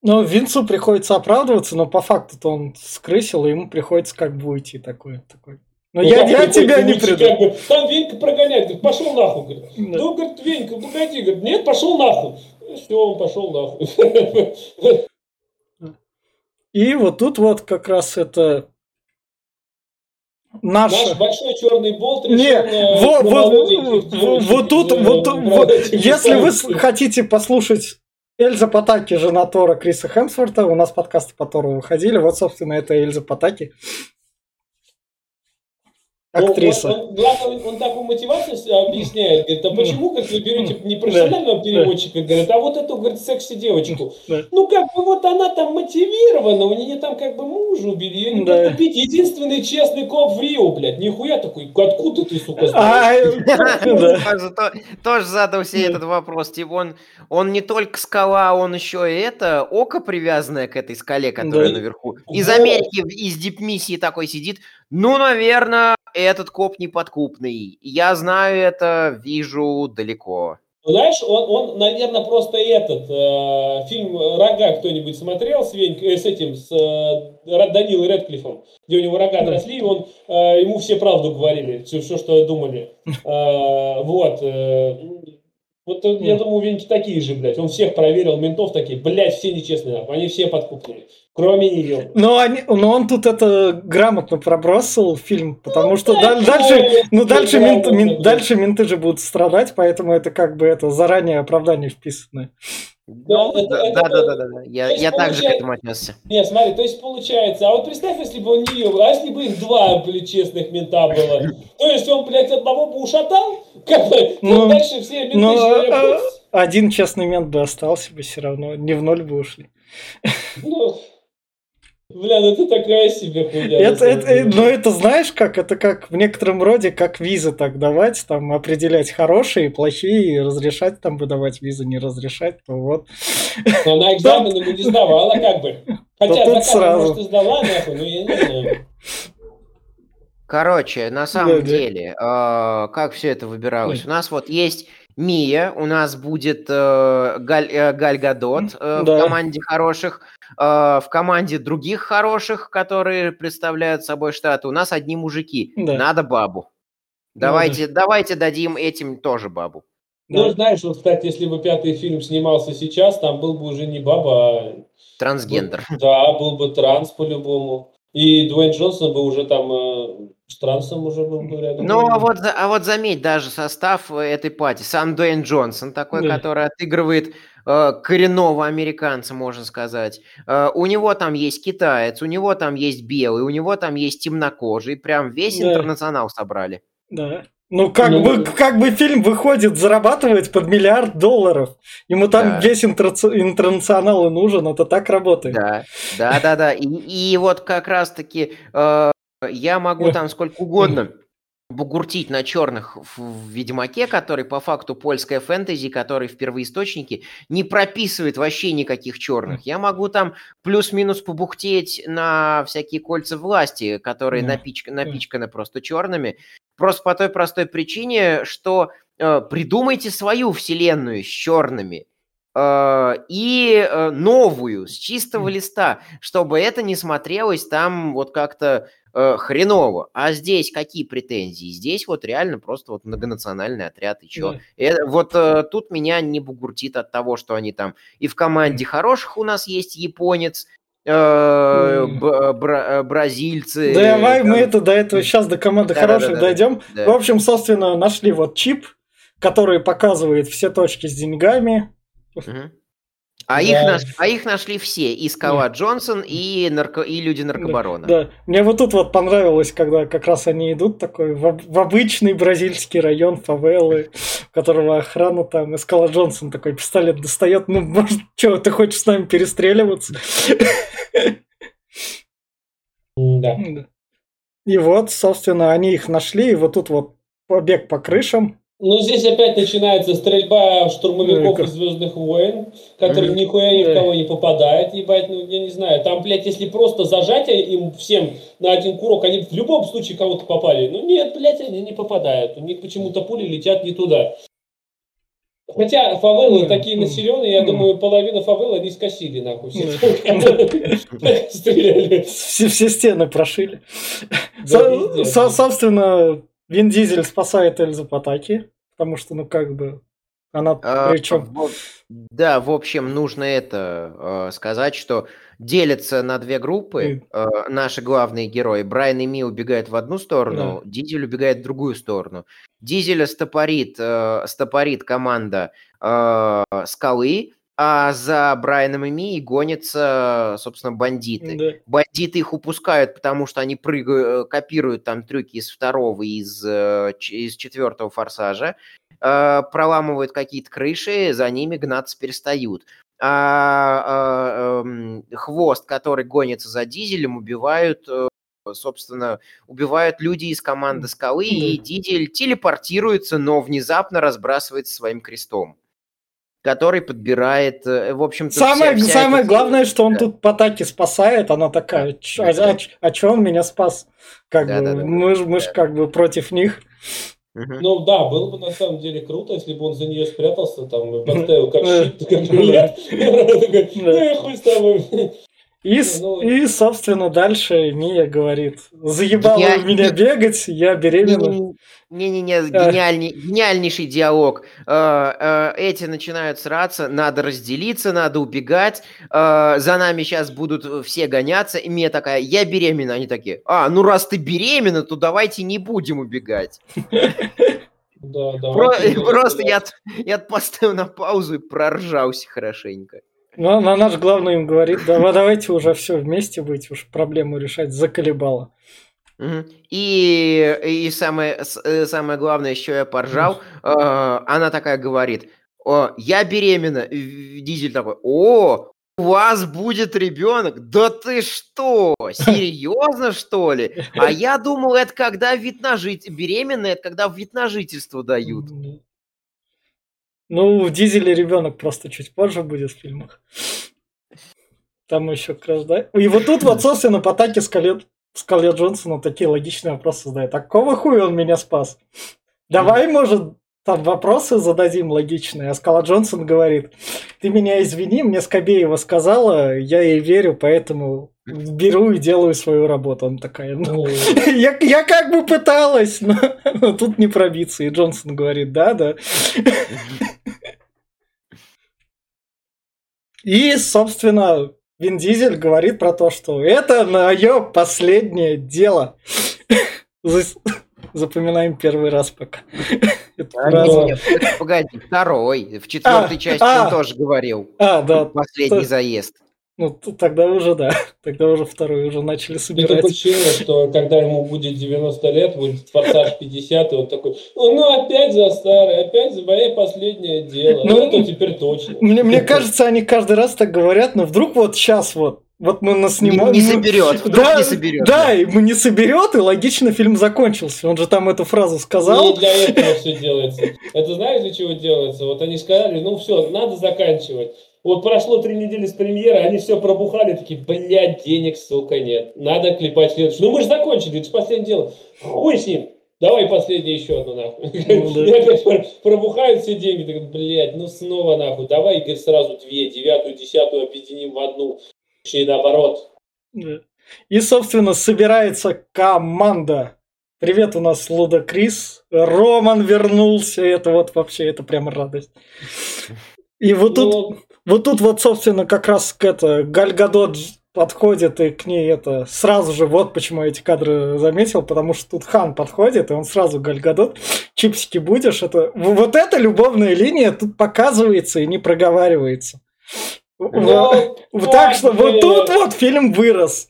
S1: Но Винсу приходится оправдываться, но по факту-то он скрысил, и ему приходится как бы уйти такой. такой. Но
S3: Ну,
S1: я, я тебя не
S3: как бы, Там Венька прогоняет, говорит, пошел нахуй. Говорит.
S1: Да.
S3: Ну, говорит, Венька, погоди. Говорит, нет, пошел нахуй. Все, он пошел нахуй.
S1: И вот тут вот как раз это
S3: Наш
S1: наша...
S3: большой черный болт решил
S1: Не,
S3: э,
S1: во-
S3: на
S1: во-
S3: молоденьких
S1: во-
S3: девочек
S1: вот тут,
S3: э,
S1: вот, вот, если вы хотите послушать Эльза Патаки, жена Тора Криса Хемсворта, у нас подкасты по Тору выходили, вот, собственно, это Эльза Патаки,
S3: Ну,
S1: актриса.
S3: он- он- главное, он, такую мотивацию объясняет. Говорит, а
S1: Ну.
S3: почему, как вы берете не профессионального переводчика, говорит, а вот эту, говорит, секси-девочку. Ну, как бы вот она там мотивирована, у нее там как бы мужа убили, ее не
S1: Да.
S3: подкупить. Единственный честный коп в Рио, блядь. Нихуя такой, откуда ты, сука.
S2: Тоже, то- тоже задал себе этот вопрос. Типа он, он не только скала, он еще и это око привязанное к этой скале, которая наверху. Из. Америки, из дипмиссии такой сидит. Ну, наверное, этот коп неподкупный. Я знаю это, вижу далеко.
S3: Знаешь, он, он, наверное, просто этот э, фильм «Рога» кто-нибудь смотрел с, Веньк- э, с этим, с э, Данилой Редклиффом, где у него рога отросли, и он, э, ему все правду говорили, все, все что думали. Э, вот. э, вот э, я думаю, у Веньки такие же, блядь. Он всех проверил, ментов такие, блядь, все нечестные, они все подкупные, кроме нее.
S1: Но, они, но он тут это грамотно пробросил фильм, потому что
S3: да,
S1: даль- дальше,
S3: ну,
S1: ну, дальше,
S3: грамотно,
S1: менты, мен-
S3: да.
S1: дальше менты же будут страдать, поэтому это как бы это заранее оправдание вписано.
S3: Да,
S2: Ну,
S3: это-
S2: да,
S3: это-
S2: да, да, да, да, да. Я, я так же к этому отнесся.
S3: Не, смотри, то есть получается, а вот представь, если бы он не ее, а если бы их два, блядь, честных мента было, то есть он, блядь, одного бы ушатал, как бы,
S1: Ну,
S3: ну, дальше все менты
S1: Ну,
S3: же,
S1: а- один честный мент бы остался бы все равно, не в ноль бы ушли.
S3: ну, бля, ну ты такая себе хуйня.
S1: Это, это,
S3: деле.
S1: ну это знаешь как? Это как в некотором роде как визы так давать, там определять хорошие, плохие, и разрешать там выдавать визы, не разрешать, то вот.
S3: Но она экзамены бы не сдавала, как бы. Хотя,
S1: тут сразу.
S3: может, и сдала, нахуй, но я не знаю.
S2: Короче, на самом
S1: Да, да.
S2: деле, э, как все это выбиралось? У нас вот есть Мия, у нас будет э, Галь, э, Галь Гадот э, в
S1: Да.
S2: команде хороших, э, в команде других хороших, которые представляют собой штаты. У нас одни мужики.
S1: Да.
S2: Надо бабу. Давайте, давайте дадим этим тоже бабу.
S3: Ну,
S1: Да.
S3: знаешь, вот, кстати, если бы пятый фильм снимался сейчас, там был бы уже не баба, а
S2: Трансгендер.
S3: Да, был бы транс по-любому. И Дуэйн Джонсон бы уже там э, с трансом уже был бы рядом.
S2: Ну, а вот, а вот заметь, даже состав э, этой пати. Сам Дуэйн Джонсон такой,
S1: Да.
S2: который отыгрывает э, коренного американца, можно сказать. Э, у него там есть китаец, у него там есть белый, у него там есть темнокожий. Прям весь
S1: Да.
S2: интернационал собрали.
S1: Да. Ну, как,
S3: Ну,
S1: бы, как бы фильм выходит, зарабатывает под миллиард долларов. Ему там
S2: Да.
S1: весь интернационал и нужен, это так работает.
S2: Да, да, да, да. И, и вот как раз-таки э, я могу там сколько угодно бугуртить на черных в, Ведьмаке, который по факту польская фэнтези, который в первоисточнике не прописывает вообще никаких черных. Я могу там плюс-минус побухтеть на всякие кольца власти, которые напичка- напичканы просто черными. Просто по той простой причине, что э, придумайте свою вселенную с черными. э, и э, новую, с чистого листа, чтобы это не смотрелось там вот как-то э, хреново. А здесь какие претензии? Здесь вот реально просто вот многонациональный отряд и чё. Э, вот э, тут меня не бугуртит от того, что они там и в команде хороших у нас есть японец, бразильцы.
S1: Давай мы это до этого сейчас до команды хороших дойдем. В общем, собственно, нашли вот чип, который показывает все точки с деньгами.
S2: А, их
S3: Да.
S2: наш- а их нашли все, и Скала Джонсон, и, нарко- и люди наркобарона.
S1: Да, мне вот тут вот понравилось, когда как раз они идут такой в, в обычный бразильский район фавелы, у которого охрана там, и Скала Джонсон такой пистолет достает, ну, может, что, ты хочешь с нами перестреливаться?
S3: Да.
S1: Да. И вот, собственно, они их нашли, и вот тут вот побег по крышам.
S3: Ну, здесь опять начинается стрельба штурмовиков из Звездных войн, которые нихуя ни в кого не попадают, ебать, ну, я не знаю. Там, блядь, если просто зажатие им всем на один курок, они в любом случае кого-то попали. Ну, нет, блядь, они не попадают. У них почему-то пули летят не туда. Хотя фавелы такие населенные, я думаю, половину фавел они скосили, нахуй. все. Стреляли.
S1: Все, все стены прошили.
S3: Да,
S1: со- собственно, Вин Дизель спасает Эльзу Патаки, потому что, ну, как бы, она
S2: А,
S1: причем...
S2: в- Да, в общем, нужно это э, сказать, что делятся на две группы. Э, наши главные герои. Брайан и Ми убегают в одну сторону, Дизель убегает в другую сторону. Дизеля стопорит, э, стопорит команда э, Скалы, а за Брайаном и Ми гонятся, собственно, бандиты.
S1: Да.
S2: Бандиты их упускают, потому что они прыгают, э, копируют там трюки из второго из, э, из четвертого форсажа, э, проламывают какие-то крыши, за ними гнаться перестают. А, а, эм, хвост, который гонится за дизелем, убивают, э, собственно, убивают люди из команды скалы, и дизель телепортируется, но внезапно разбрасывается своим крестом, который подбирает, э, в общем-то,
S1: Самое,
S2: вся- вся
S1: самое
S2: эта-
S1: главное, что он
S2: Да.
S1: тут Патаки спасает, она такая, «Чё- а,
S2: Да.
S1: а, а чё он меня спас? Как
S2: Да,
S1: бы,
S2: да, да,
S1: мы, ж- мы ж
S2: да.
S1: как бы против них.
S2: Мгм.
S3: Ну да, было бы на самом деле круто, если бы он за нее спрятался там и поставил как
S1: Да.
S3: щит, как
S1: Да.
S3: Ну и хуй с тобой.
S1: И,
S3: Ну,
S1: и, собственно, дальше Мия говорит, заебало
S2: Я-
S1: у меня бегать, я беременна.
S2: Не-не-не, гениальный, гениальнейший диалог. Э, э, Эти начинают сраться, надо разделиться, надо убегать. э, За нами сейчас будут все гоняться. И мне такая, я беременна. Они такие, а, ну раз ты беременна, то давайте не будем убегать.
S3: Да, да.
S2: Просто я, от- я от- поставил на паузу и проржался хорошенько.
S1: Но, но наш главный им говорит, давай, давайте уже все вместе быть, уж проблему решать, заколебало.
S2: И, и самое, э, самое главное, еще я поржал, э, она такая говорит, «О, я беременна. Дизель такой, о, у вас будет ребенок? Да ты что, серьезно что ли? А я думал, это когда вид на жить... беременная, это когда вид на жительство дают.
S1: Ну, в Дизеле ребенок просто чуть позже будет в фильмах. Там еще как раз, да? И вот тут вот, собственно, по атаке Скалет, Скалет Джонсону такие логичные вопросы задает. А какого хуя он меня спас? Давай, может, там вопросы зададим логичные. А Скала Джонсон говорит, ты меня извини, мне Скобеева сказала, я ей верю, поэтому беру и делаю свою работу. Он такая, ну, я, я как бы пыталась, но, но тут не пробиться. И Джонсон говорит, да, да. И, собственно, Вин Дизель говорит про то, что это мое последнее дело. Запоминаем первый раз пока.
S2: А, нет, погоди, второй. В четвертой
S1: А,
S2: части
S1: а.
S2: он тоже говорил.
S1: А, да,
S2: Последний
S1: то-
S2: заезд.
S1: Ну тогда уже да, тогда уже второй уже начали
S3: Мне
S1: собирать.
S3: такое ощущение, что когда ему будет 90 лет, будет форсаж 50, и он такой, ну, ну опять за старое, опять за мое последнее дело.
S1: Ну,
S3: Ну, это теперь точно.
S1: Мне, мне кажется, они каждый раз так говорят, но вдруг вот сейчас вот, вот мы нас
S2: Не,
S1: снимаем.
S2: не соберет. Вдруг
S1: Да,
S2: не соберет.
S1: да, и мы не соберет, и логично фильм закончился. Он же там эту фразу
S3: Не
S1: сказал.
S3: для этого все делается. Это знаешь, для чего делается? Вот они сказали, ну все, надо заканчивать. Вот прошло три недели с премьеры, они все пробухали, такие, блядь, денег, сука, нет. Надо клепать следующий. Ну мы же закончили, это же последнее дело. Хуй с ним. Давай последнее еще одно, нахуй.
S1: Ну, да.
S3: И опять пробухают все деньги. Так, блядь, ну снова, нахуй. Давай, Игорь, сразу две, девятую, десятую объединим в одну. Точнее, наоборот.
S1: Да. И, собственно, собирается команда. Привет, у нас Луда Крис. Роман вернулся. Это вот вообще, это прям радость. И вот тут,
S3: Ну,
S1: вот тут вот, собственно, как раз к это Гальгадот подходит и к ней это сразу же, вот почему я эти кадры заметил, потому что тут Хан подходит, и он сразу Гальгадот, чипсики будешь, это вот эта любовная линия тут показывается и не проговаривается. В-
S3: ну,
S1: в- Так что вот тут вот фильм вырос.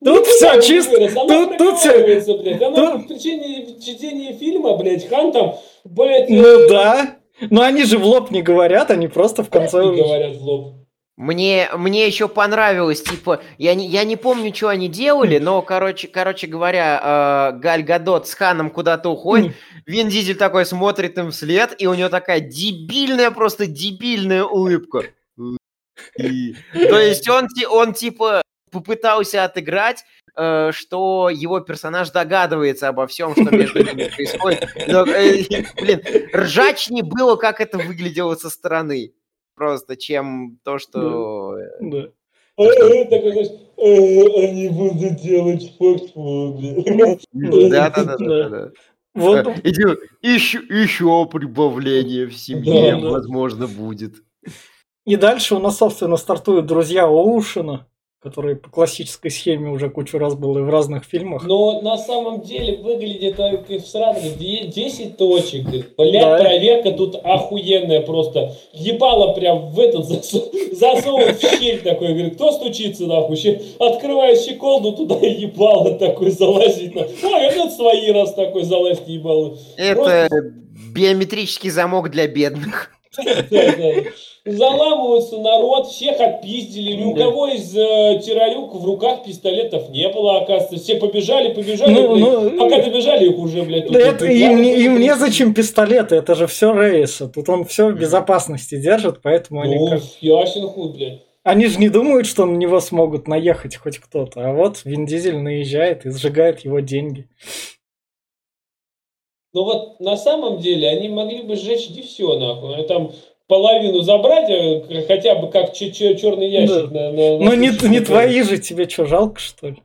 S3: Ну,
S1: Тут все чисто.
S3: вырос? Она
S1: Тут, тут все.
S3: блядь. Она
S1: тут-
S3: в течение чтения фильма, блядь, Хан там, блядь,
S1: Ну
S3: э,
S1: да. Но они же в лоб не говорят, они просто в конце.
S3: не говорят в лоб.
S2: Мне, мне еще понравилось, типа, я не, я не помню, что они делали, но, короче, короче говоря, э, Галь Гадот с Ханом куда-то уходит, Вин Дизель такой смотрит им вслед, и у него такая дебильная, просто дебильная улыбка. И- То есть он, он типа попытался отыграть, э, что его персонаж догадывается обо всем, что между ними происходит. Но, э, блин, ржачнее было, как это выглядело со стороны. Просто, чем то, что...
S1: Да.
S3: Э, э, они будут делать факт
S2: Да, да, да, да, да.
S1: Вот,
S2: Еще, еще прибавление в семье,
S1: Да, да.
S2: возможно, будет.
S1: И дальше у нас, собственно, стартуют друзья Оушена, которые по классической схеме уже кучу раз было и в разных фильмах.
S3: Но на самом деле выглядит как и сразу 10 точек. Блядь,
S1: Да.
S3: проверка тут охуенная просто. Ебало прям в этот засу- засовывает в щель такой. Говорит, кто стучится нахуй? Щель- Открываю щеколду, туда ебало такой залазить. на- Ой, опять свои раз такой залазить ебало.
S2: Это биометрический замок для бедных.
S3: Заламываются народ, всех отпиздили. Ни у кого из э, террорюк в руках пистолетов не было, оказывается. Все побежали, побежали.
S1: Ну,
S3: блядь.
S1: ну,
S3: Пока добежали, их уже, блядь, тут
S1: это, им,
S3: что-
S1: незачем пистолеты, это же все рейса. Тут он все в безопасности держит, поэтому они,
S3: Ну,
S1: как-
S3: ясен хуй, блядь.
S1: они же не думают, что на него смогут наехать хоть кто-то. А вот Вин Дизель наезжает и сжигает его деньги.
S3: Но вот на самом деле они могли бы сжечь не все, нахуй. А Там половину забрать, к- хотя бы как ч- ч- черный ящик. на- на- на
S1: Но не,
S3: случай,
S1: не
S3: что-
S1: твои же, тебе что, жалко, что ли?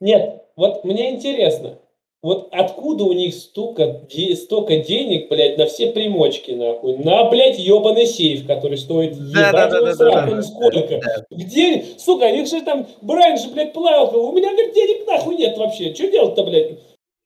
S3: Нет, вот мне интересно, вот откуда у них столько, де- столько денег, блядь, на все примочки, нахуй? На, блядь, ебаный сейф, который стоит ебать его
S2: Да-да-да-да-да-да.
S3: сраку, ну сколько? Где, сука, их же там, Брайан же, блядь, плавал, у меня, говорит, денег нахуй нет вообще, что делать-то, блядь?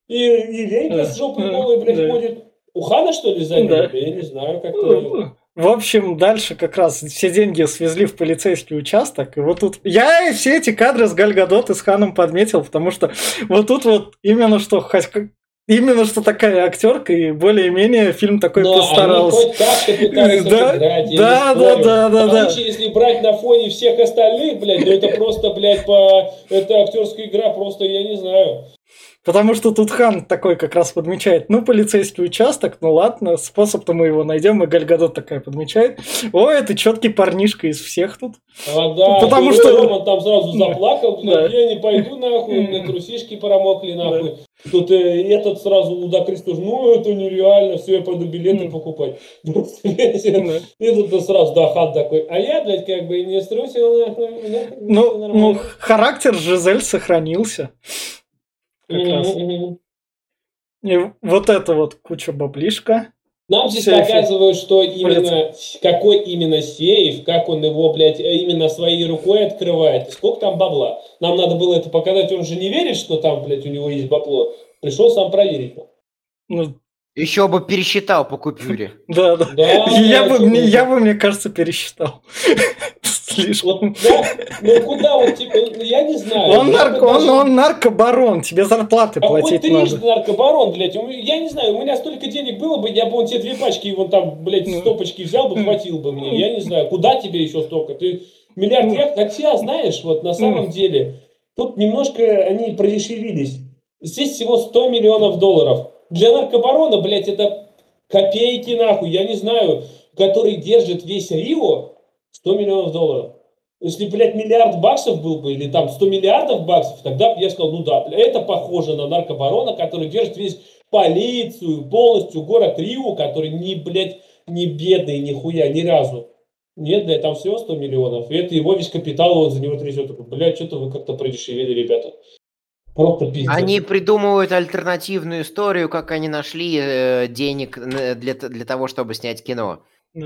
S3: И, и Ленька с жопой
S1: Да,
S3: голой, блядь,
S1: да.
S3: ходит. У Хана, что ли, заняли?
S1: Да.
S3: Я не знаю, как-то...
S1: В общем, дальше как раз все деньги свезли в полицейский участок. И вот тут... Я все эти кадры с Гальгадот и с Ханом подметил, потому что вот тут вот именно что... как- Именно что такая актерка, и более-менее фильм такой
S3: Но
S1: постарался.
S3: они хоть пытались
S1: Да,
S3: отыграть, я
S1: да, да, да, да, да.
S3: Короче, если брать на фоне всех остальных, блядь, ну это просто, блядь, по... Это актерская игра, просто, я не знаю.
S1: Потому что тут Хан такой как раз подмечает, ну, полицейский участок, ну ладно, способ-то мы его найдем, и Гальгадот такая подмечает. О, это четкий парнишка из всех тут.
S3: А, да,
S1: Потому
S3: и
S1: что-
S3: Роман там сразу
S1: Да.
S3: заплакал,
S1: Да.
S3: я не пойду нахуй, меня трусишки промокли нахуй. Тут э, этот сразу Лудакрис тоже, ну это нереально, все, я пойду билеты покупать. И тут сразу, да, Хан такой, а я, блядь, как бы не струсил,
S1: Ну, ну, характер Жизель сохранился. Как раз. И вот это вот куча баблишка.
S3: Нам здесь
S1: Сейфе.
S3: показывают, что именно, какой именно сейф, как он его, блядь, э, именно своей рукой открывает, и сколько там бабла. Нам надо было это показать, он же не верит, что там, блядь, у него есть бабло. Пришел сам проверить.
S1: Ну,
S2: Еще бы пересчитал по купюре.
S1: да, да. Я, бы, я бы, мне кажется, пересчитал. Слишком.
S3: ну куда вот, типа, ну, я не знаю.
S1: Он, нарко, он, он наркобарон, тебе зарплаты
S3: Какой
S1: платить
S3: трижды
S1: надо.
S3: наркобарон, блядь. У меня- Я не знаю, у меня столько денег было бы, я бы он тебе две пачки, вон там, блядь,
S1: Ну.
S3: стопочки взял бы, хватил бы мне. Я не знаю, куда тебе еще столько? Ты миллиард Хотя, знаешь, вот на самом деле, тут немножко они продешевились. Здесь всего 100 миллионов долларов. Для наркобарона, блядь, это копейки нахуй, я не знаю, который держит весь Рио, 100 миллионов долларов. Если, блядь, миллиард баксов был бы, или там 100 миллиардов баксов, тогда бы я сказал, ну да, бля, это похоже на наркобарона, который держит весь полицию, полностью город Рио, который не, блядь, не бедный нихуя, ни разу. Нет, блядь, там всего 100 миллионов. И это его весь капитал, он за него трясет. Блядь, что-то вы как-то продешевели, ребята.
S2: Просто пиздец. Они придумывают альтернативную историю, как они нашли э, денег для, для того, чтобы снять кино.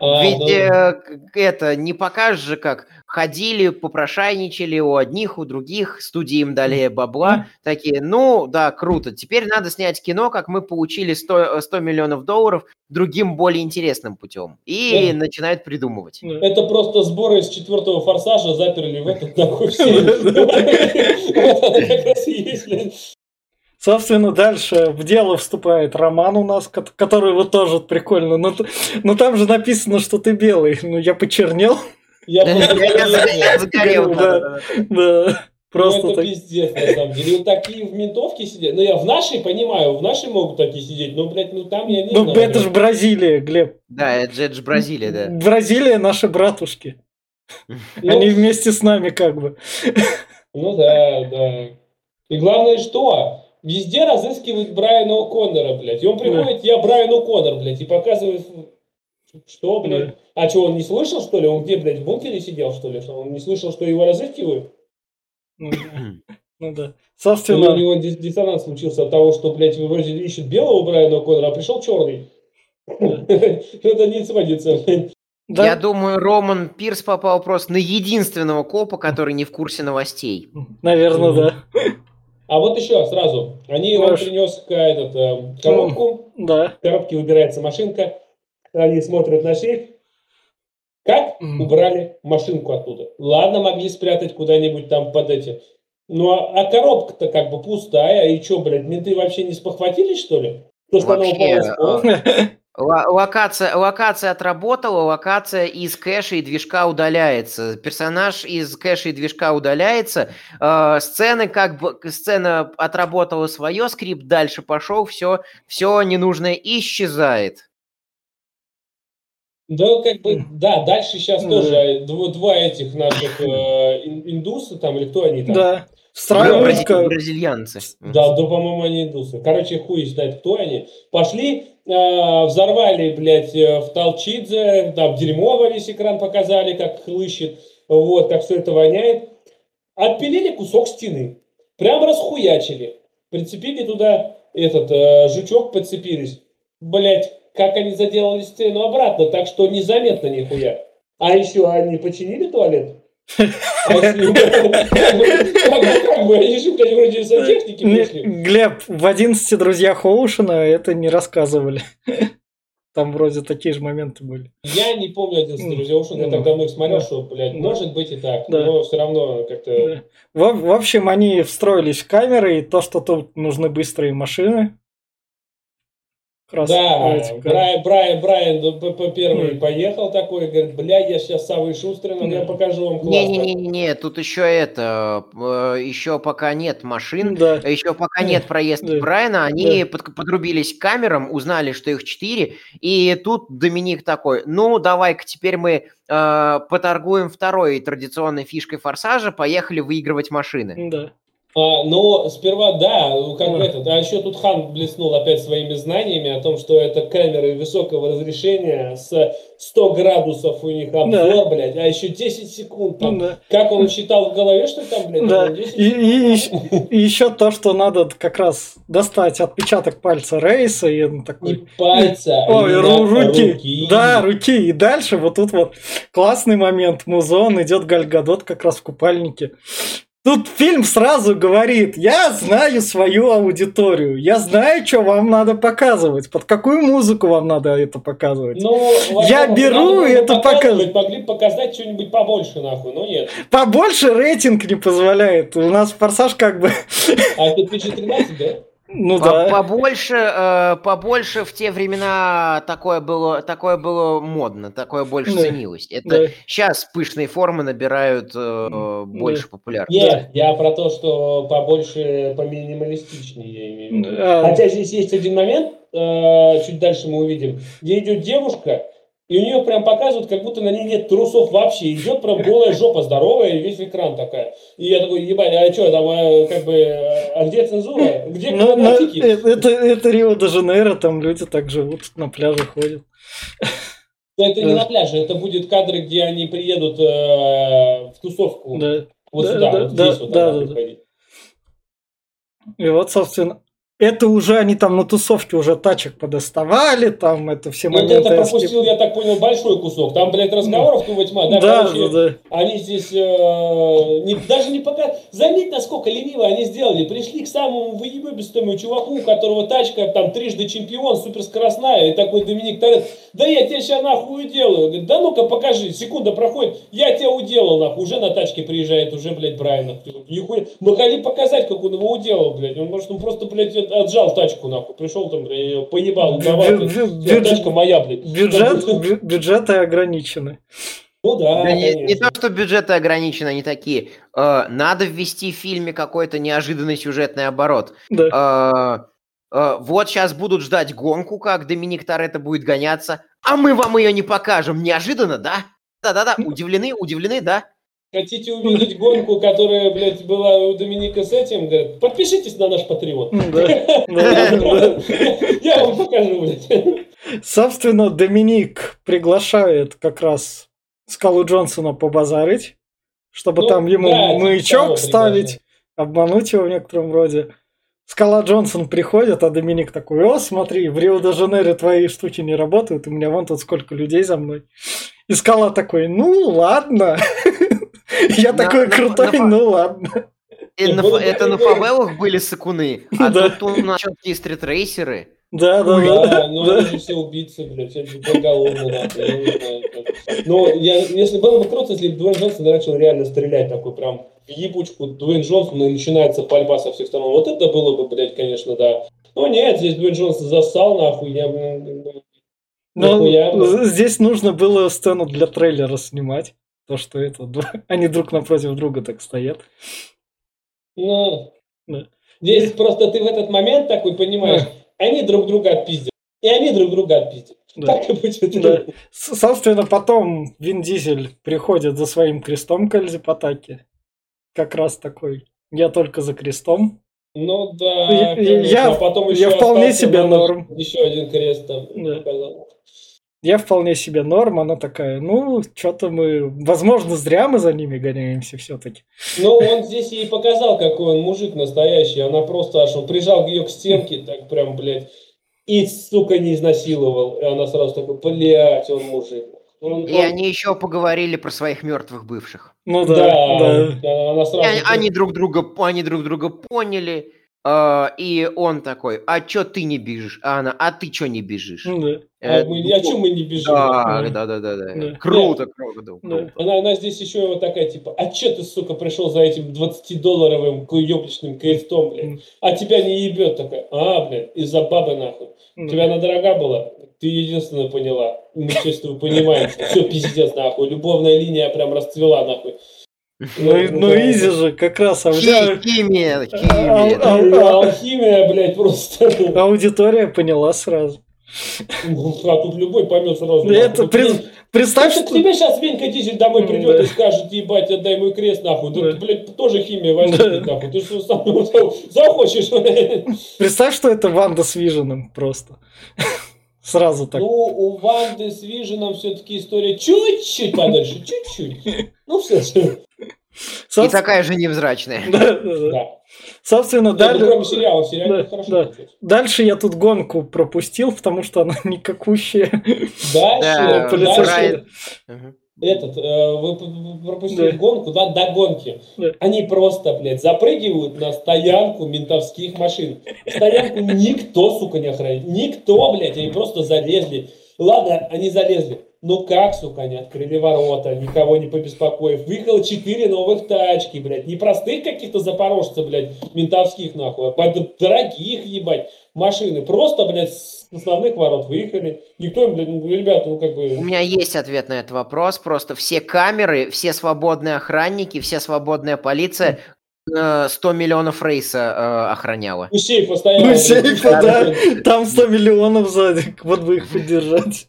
S2: А, Ведь э, это не покажешь же, как ходили, попрошайничали у одних, у других, студии им дали бабла, такие, ну, да, круто, теперь надо снять кино, как мы получили 100, 100 миллионов долларов другим, более интересным путем. И да. начинают придумывать.
S3: Это просто сборы из четвертого форсажа заперли в этот такой
S1: Собственно, дальше в дело вступает Роман у нас, который вот тоже прикольно. Но, но там же написано, что ты белый. Ну, я почернел. Я
S3: загорел. Да, да. Просто ну, это так... пиздец, на самом деле. Вот такие в ментовке сидят. Ну, я в нашей понимаю, в нашей могут такие сидеть, но, блядь, ну там я не ну, знаю.
S1: Ну, это же Бразилия, Глеб.
S2: Да, это же, это же Бразилия, да.
S1: Бразилия наши братушки. Ну, Они вместе с нами как бы.
S3: Ну да, да. И главное что? Везде разыскивают Брайана О'Коннора, блядь. И он приходит, я Брайан О'Коннор, блядь, и показывает, что, блядь. А что, он не слышал, что ли? Он где, блядь, в бункере сидел, что ли? Что он не слышал, что его разыскивают?
S1: Ну, ну да. Собственно...
S3: у него диссонанс случился от того, что, блядь, вы вроде ищет белого Брайана О'Коннора, а пришел черный. Это не сводится,
S2: Да? Я думаю, Роман Пирс попал просто на единственного копа, который не в курсе новостей.
S1: Наверное, да.
S3: А вот еще сразу, они Маш... он принес этот, э, коробку,
S1: ну, да.
S3: в коробке выбирается машинка, они смотрят на сейф, как убрали машинку оттуда. Ладно, могли спрятать куда-нибудь там под эти. Ну, а, а коробка-то как бы пустая, и что, блядь, менты вообще не спохватились, что ли? То, что
S2: вообще, она Локация, локация отработала, локация из кэша и движка удаляется. Персонаж из кэша и движка удаляется. Э, сцены как бы сцена отработала свое, скрипт дальше пошел, все, все ненужное исчезает.
S3: Да, как бы, да, дальше сейчас mm. тоже два, два этих наших э, индуса там, или кто они там?
S1: Да.
S2: Встраивают... Бразильянцы.
S3: Да, да, по-моему, они индусы. Короче, хуй знает, кто они. Пошли, э, взорвали, блядь, э, в Толчидзе, там дерьмо весь экран показали, как хлыщет, вот, как все это воняет. Отпилили кусок стены, прям расхуячили, прицепили туда этот э, жучок, подцепились. Блядь, как они заделали стену обратно, так что незаметно нихуя. А еще они починили туалет?
S1: Глеб, в 11 друзьях Оушена это не рассказывали. Там вроде такие же моменты были.
S3: Я не помню 11 друзей Оушена, я так давно их смотрел, что, блядь, может быть и так, но все равно как-то...
S1: В общем, они встроились в камеры, и то, что тут нужны быстрые машины,
S3: раз. Да, Брайан, Брайан, Брайан по первый поехал такой, говорит, бля, я сейчас самый шустрый, но я покажу вам классно.
S2: Не-не-не, тут еще это, э, еще пока нет машин, да. еще пока нет проезда да. Брайана, они да. подрубились к камерам, узнали, что их четыре, и тут Доминик такой, ну, давай-ка теперь мы э, поторгуем второй традиционной фишкой форсажа, поехали выигрывать машины.
S1: Да.
S3: А, но сперва, да, ну, как этот, а еще тут Хан блеснул опять своими знаниями о том, что это камеры высокого разрешения с 100 градусов у них обзор, да. блядь, а еще 10 секунд там. Да. Как он считал в голове, что там, блядь,
S1: да. 10 и, и, и, и еще то, что надо как раз достать отпечаток пальца Рейса и он такой...
S3: И пальца,
S1: Ой, ру, руки. руки. Да, руки. И дальше вот тут вот классный момент. Музон идет Гальгадот как раз в купальнике. Тут фильм сразу говорит, я знаю свою аудиторию, я знаю, что вам надо показывать, под какую музыку вам надо это показывать. Ну, я беру и это показываю.
S3: Могли показать что-нибудь побольше, нахуй, но нет.
S1: Побольше рейтинг не позволяет. У нас форсаж как бы...
S3: А это PG-13, да?
S2: Ну По да. Побольше, э, побольше в те времена такое было, такое было модно, такое больше да. ценилось. Это да. сейчас пышные формы набирают э, больше да. популярности.
S3: Нет, я про то, что побольше, поминималистичнее я имею в виду. Да. Хотя здесь есть один момент, э, чуть дальше мы увидим, где идет девушка, и у нее прям показывают, как будто на ней нет трусов вообще. Идет прям голая жопа здоровая, и весь экран такая. И я такой, ебать, а что там, а, как бы, а где цензура? Где
S1: Ну, ну,
S3: фанатики?
S1: э, это, это Рио-де-Жанейро, там люди так живут, на пляже ходят.
S3: Но это не на пляже, это будет кадры, где они приедут э, в тусовку.
S1: Да.
S3: Вот
S1: Да,
S3: сюда,
S1: да,
S3: вот
S1: да,
S3: здесь вот
S1: да,
S3: она
S1: да,
S3: будет ходить.
S1: И вот, собственно, это уже они там на тусовке уже тачек подоставали, там это все
S3: Вот
S1: моменты.
S3: это
S1: я скип-
S3: пропустил, я так понял, большой кусок. Там, блядь, разговоров тьма. Да,
S1: Да,
S3: короче,
S1: да, да.
S3: Они здесь э, не, даже не пока... Заметь, насколько лениво они сделали. Пришли к самому выебистому чуваку, у которого тачка там трижды чемпион, суперскоростная, и такой Доминик Торет. Да я тебе сейчас нахуй уделаю. Говорит, да ну-ка покажи. Секунда проходит. Я тебя уделал, нахуй. Уже на тачке приезжает, уже, блядь, Брайан. нахуй. Нихуя. Могли показать, как он его уделал, блядь. Он, может, он просто, блядь, от- отжал тачку, нахуй. Пришел там, блядь, поебал.
S1: Бю-
S3: блядь. Тачка моя, блядь.
S1: Бюджет, бю- бюджеты ограничены.
S3: Ну да,
S2: Да не, не то, что бюджеты ограничены, они такие. э, надо ввести в фильме какой-то неожиданный сюжетный оборот.
S1: Да.
S2: Э, вот сейчас будут ждать гонку, как Доминик Торетто будет гоняться, а мы вам ее не покажем. Неожиданно, да? Да-да-да, удивлены, удивлены, да?
S3: Хотите увидеть гонку, которая, блядь, была у Доминика с этим? Говорят, подпишитесь на наш
S1: да.
S3: Я вам покажу, блядь.
S1: Собственно, Доминик приглашает как раз Скалу Джонсона побазарить, чтобы
S3: Ну,
S1: там ему
S3: да, типа
S1: маячок ставить, обмануть его в некотором роде. Скала Джонсон приходит, а Доминик такой, о, смотри, в Рио-де-Жанейро твои штуки не работают, у меня вон тут сколько людей за мной. И Скала такой, ну ладно. Я такой крутой, ну ладно.
S2: Это на фавелах были сыкуны, а тут у нас четкие стритрейсеры.
S1: Да, да,
S3: Да,
S1: да.
S3: но
S1: да.
S3: они все убийцы, блядь, это поголовно, нахуй, я не знаю. как. Но я, если было бы круто, если бы Дуэйн Джонсон начал реально стрелять такой прям в ебучку Дуэйн Джонсон, и начинается пальба со всех сторон. Вот это было бы, блядь, конечно, да. Но нет, здесь Дуэйн Джонсон зассал, нахуй, я,
S1: Но
S3: да.
S1: з- здесь нужно было сцену для трейлера снимать. То, что это они друг напротив друга так стоят.
S3: Ну,
S1: Да.
S3: здесь просто ты в этот момент такой понимаешь, они друг друга отпиздят. И они друг друга отпиздят.
S1: Да.
S3: Так и будет.
S1: Да. Собственно, потом Вин Дизель приходит за своим крестом к Эльзе Патаки. Как раз такой. Я только за крестом.
S3: Ну да.
S1: Я-
S3: конечно.
S1: я-
S3: А потом
S1: я
S3: еще
S1: вполне
S3: остался
S1: себе норм.
S3: Еще один крест там
S1: Да.
S3: показал.
S1: Я вполне себе норм, она такая, ну, что-то мы, возможно, зря мы за ними гоняемся все-таки.
S3: Ну, он здесь ей показал, какой он мужик настоящий. Она просто аж он прижал ее к стенке, так прям, блядь, и, сука, не изнасиловал. И она сразу такой, блядь, он мужик. Он-
S2: И
S3: он-
S2: они еще поговорили про своих мертвых бывших.
S1: Ну
S3: да,
S1: да, да.
S3: да, она
S2: И
S3: сразу...
S2: они, они друг друга, они друг друга поняли. Э, и он такой, а чё ты не бежишь? А она, а ты чё не бежишь?
S1: Ну да.
S3: А
S2: Э,
S3: мы, о чем мы не бежим?
S2: Да, да, да, да, да.
S1: Да.
S2: Круто, круто,
S1: Да.
S2: круто.
S3: Она, она здесь еще вот такая, типа, а че ты, сука, пришел за этим 20-долларовым ёбличным крестом, блядь? А тебя не ебет такая, а, блядь, из-за бабы, нахуй. Тебе она дорога была? Ты единственная поняла. Мы чувствуем, понимаем, все пиздец, нахуй. Любовная линия прям расцвела, нахуй.
S1: Ну, и- ну, изи же, как раз
S2: Хи- Химия,
S1: А,
S2: химия.
S1: а,
S3: Ну,
S1: а,
S3: Алхимия, блядь, просто.
S1: аудитория поняла сразу.
S3: Ну, А тут любой поймет сразу.
S1: Да это
S3: Ты-
S1: Представь, что...
S3: тебе сейчас Венька Дизель домой придет
S1: да.
S3: и скажет, ебать, отдай мой крест, нахуй. Да,
S1: Да.
S3: ты, блядь, тоже химия возьми,
S1: Да.
S3: нахуй. Ты что сам захочешь.
S1: Представь, что это Ванда с Виженом просто. Сразу так.
S3: Ну, у Ванды с Виженом все-таки история чуть-чуть подальше, чуть-чуть. Ну, все,
S2: И
S1: Соб-
S2: такая же невзрачная.
S1: Да, да, да.
S3: да.
S1: Собственно,
S3: кроме сериала, в сериале
S1: Да,
S3: хорошо
S1: да. дальше я тут гонку пропустил, потому что она никакущая.
S2: Да,
S3: Дальше, дальше
S2: Райан.
S3: Этот, э, вы пропустили
S1: Да.
S3: гонку, да, до гонки.
S1: Да.
S3: Они просто, блядь, запрыгивают на стоянку ментовских машин. Стоянку никто, сука, не охраняет. Никто, блядь, они просто залезли. Ладно, они залезли. Ну как, сука, они открыли ворота, никого не побеспокоив. Выехало четыре новых тачки, блядь. Не простых каких-то запорожцев, блядь, ментовских, нахуй, а дорогих, ебать, машины. Просто, блядь, основных ворот выехали. Никто им, блядь, ну, ребята, ну как бы...
S2: У меня есть ответ на этот вопрос. Просто все камеры, все свободные охранники, вся свободная полиция э, 100 миллионов рейса э, охраняла.
S3: У сейфа стояла.
S1: Ну,
S3: пушка,
S1: да. Там 100 миллионов сзади, вот бы их поддержать.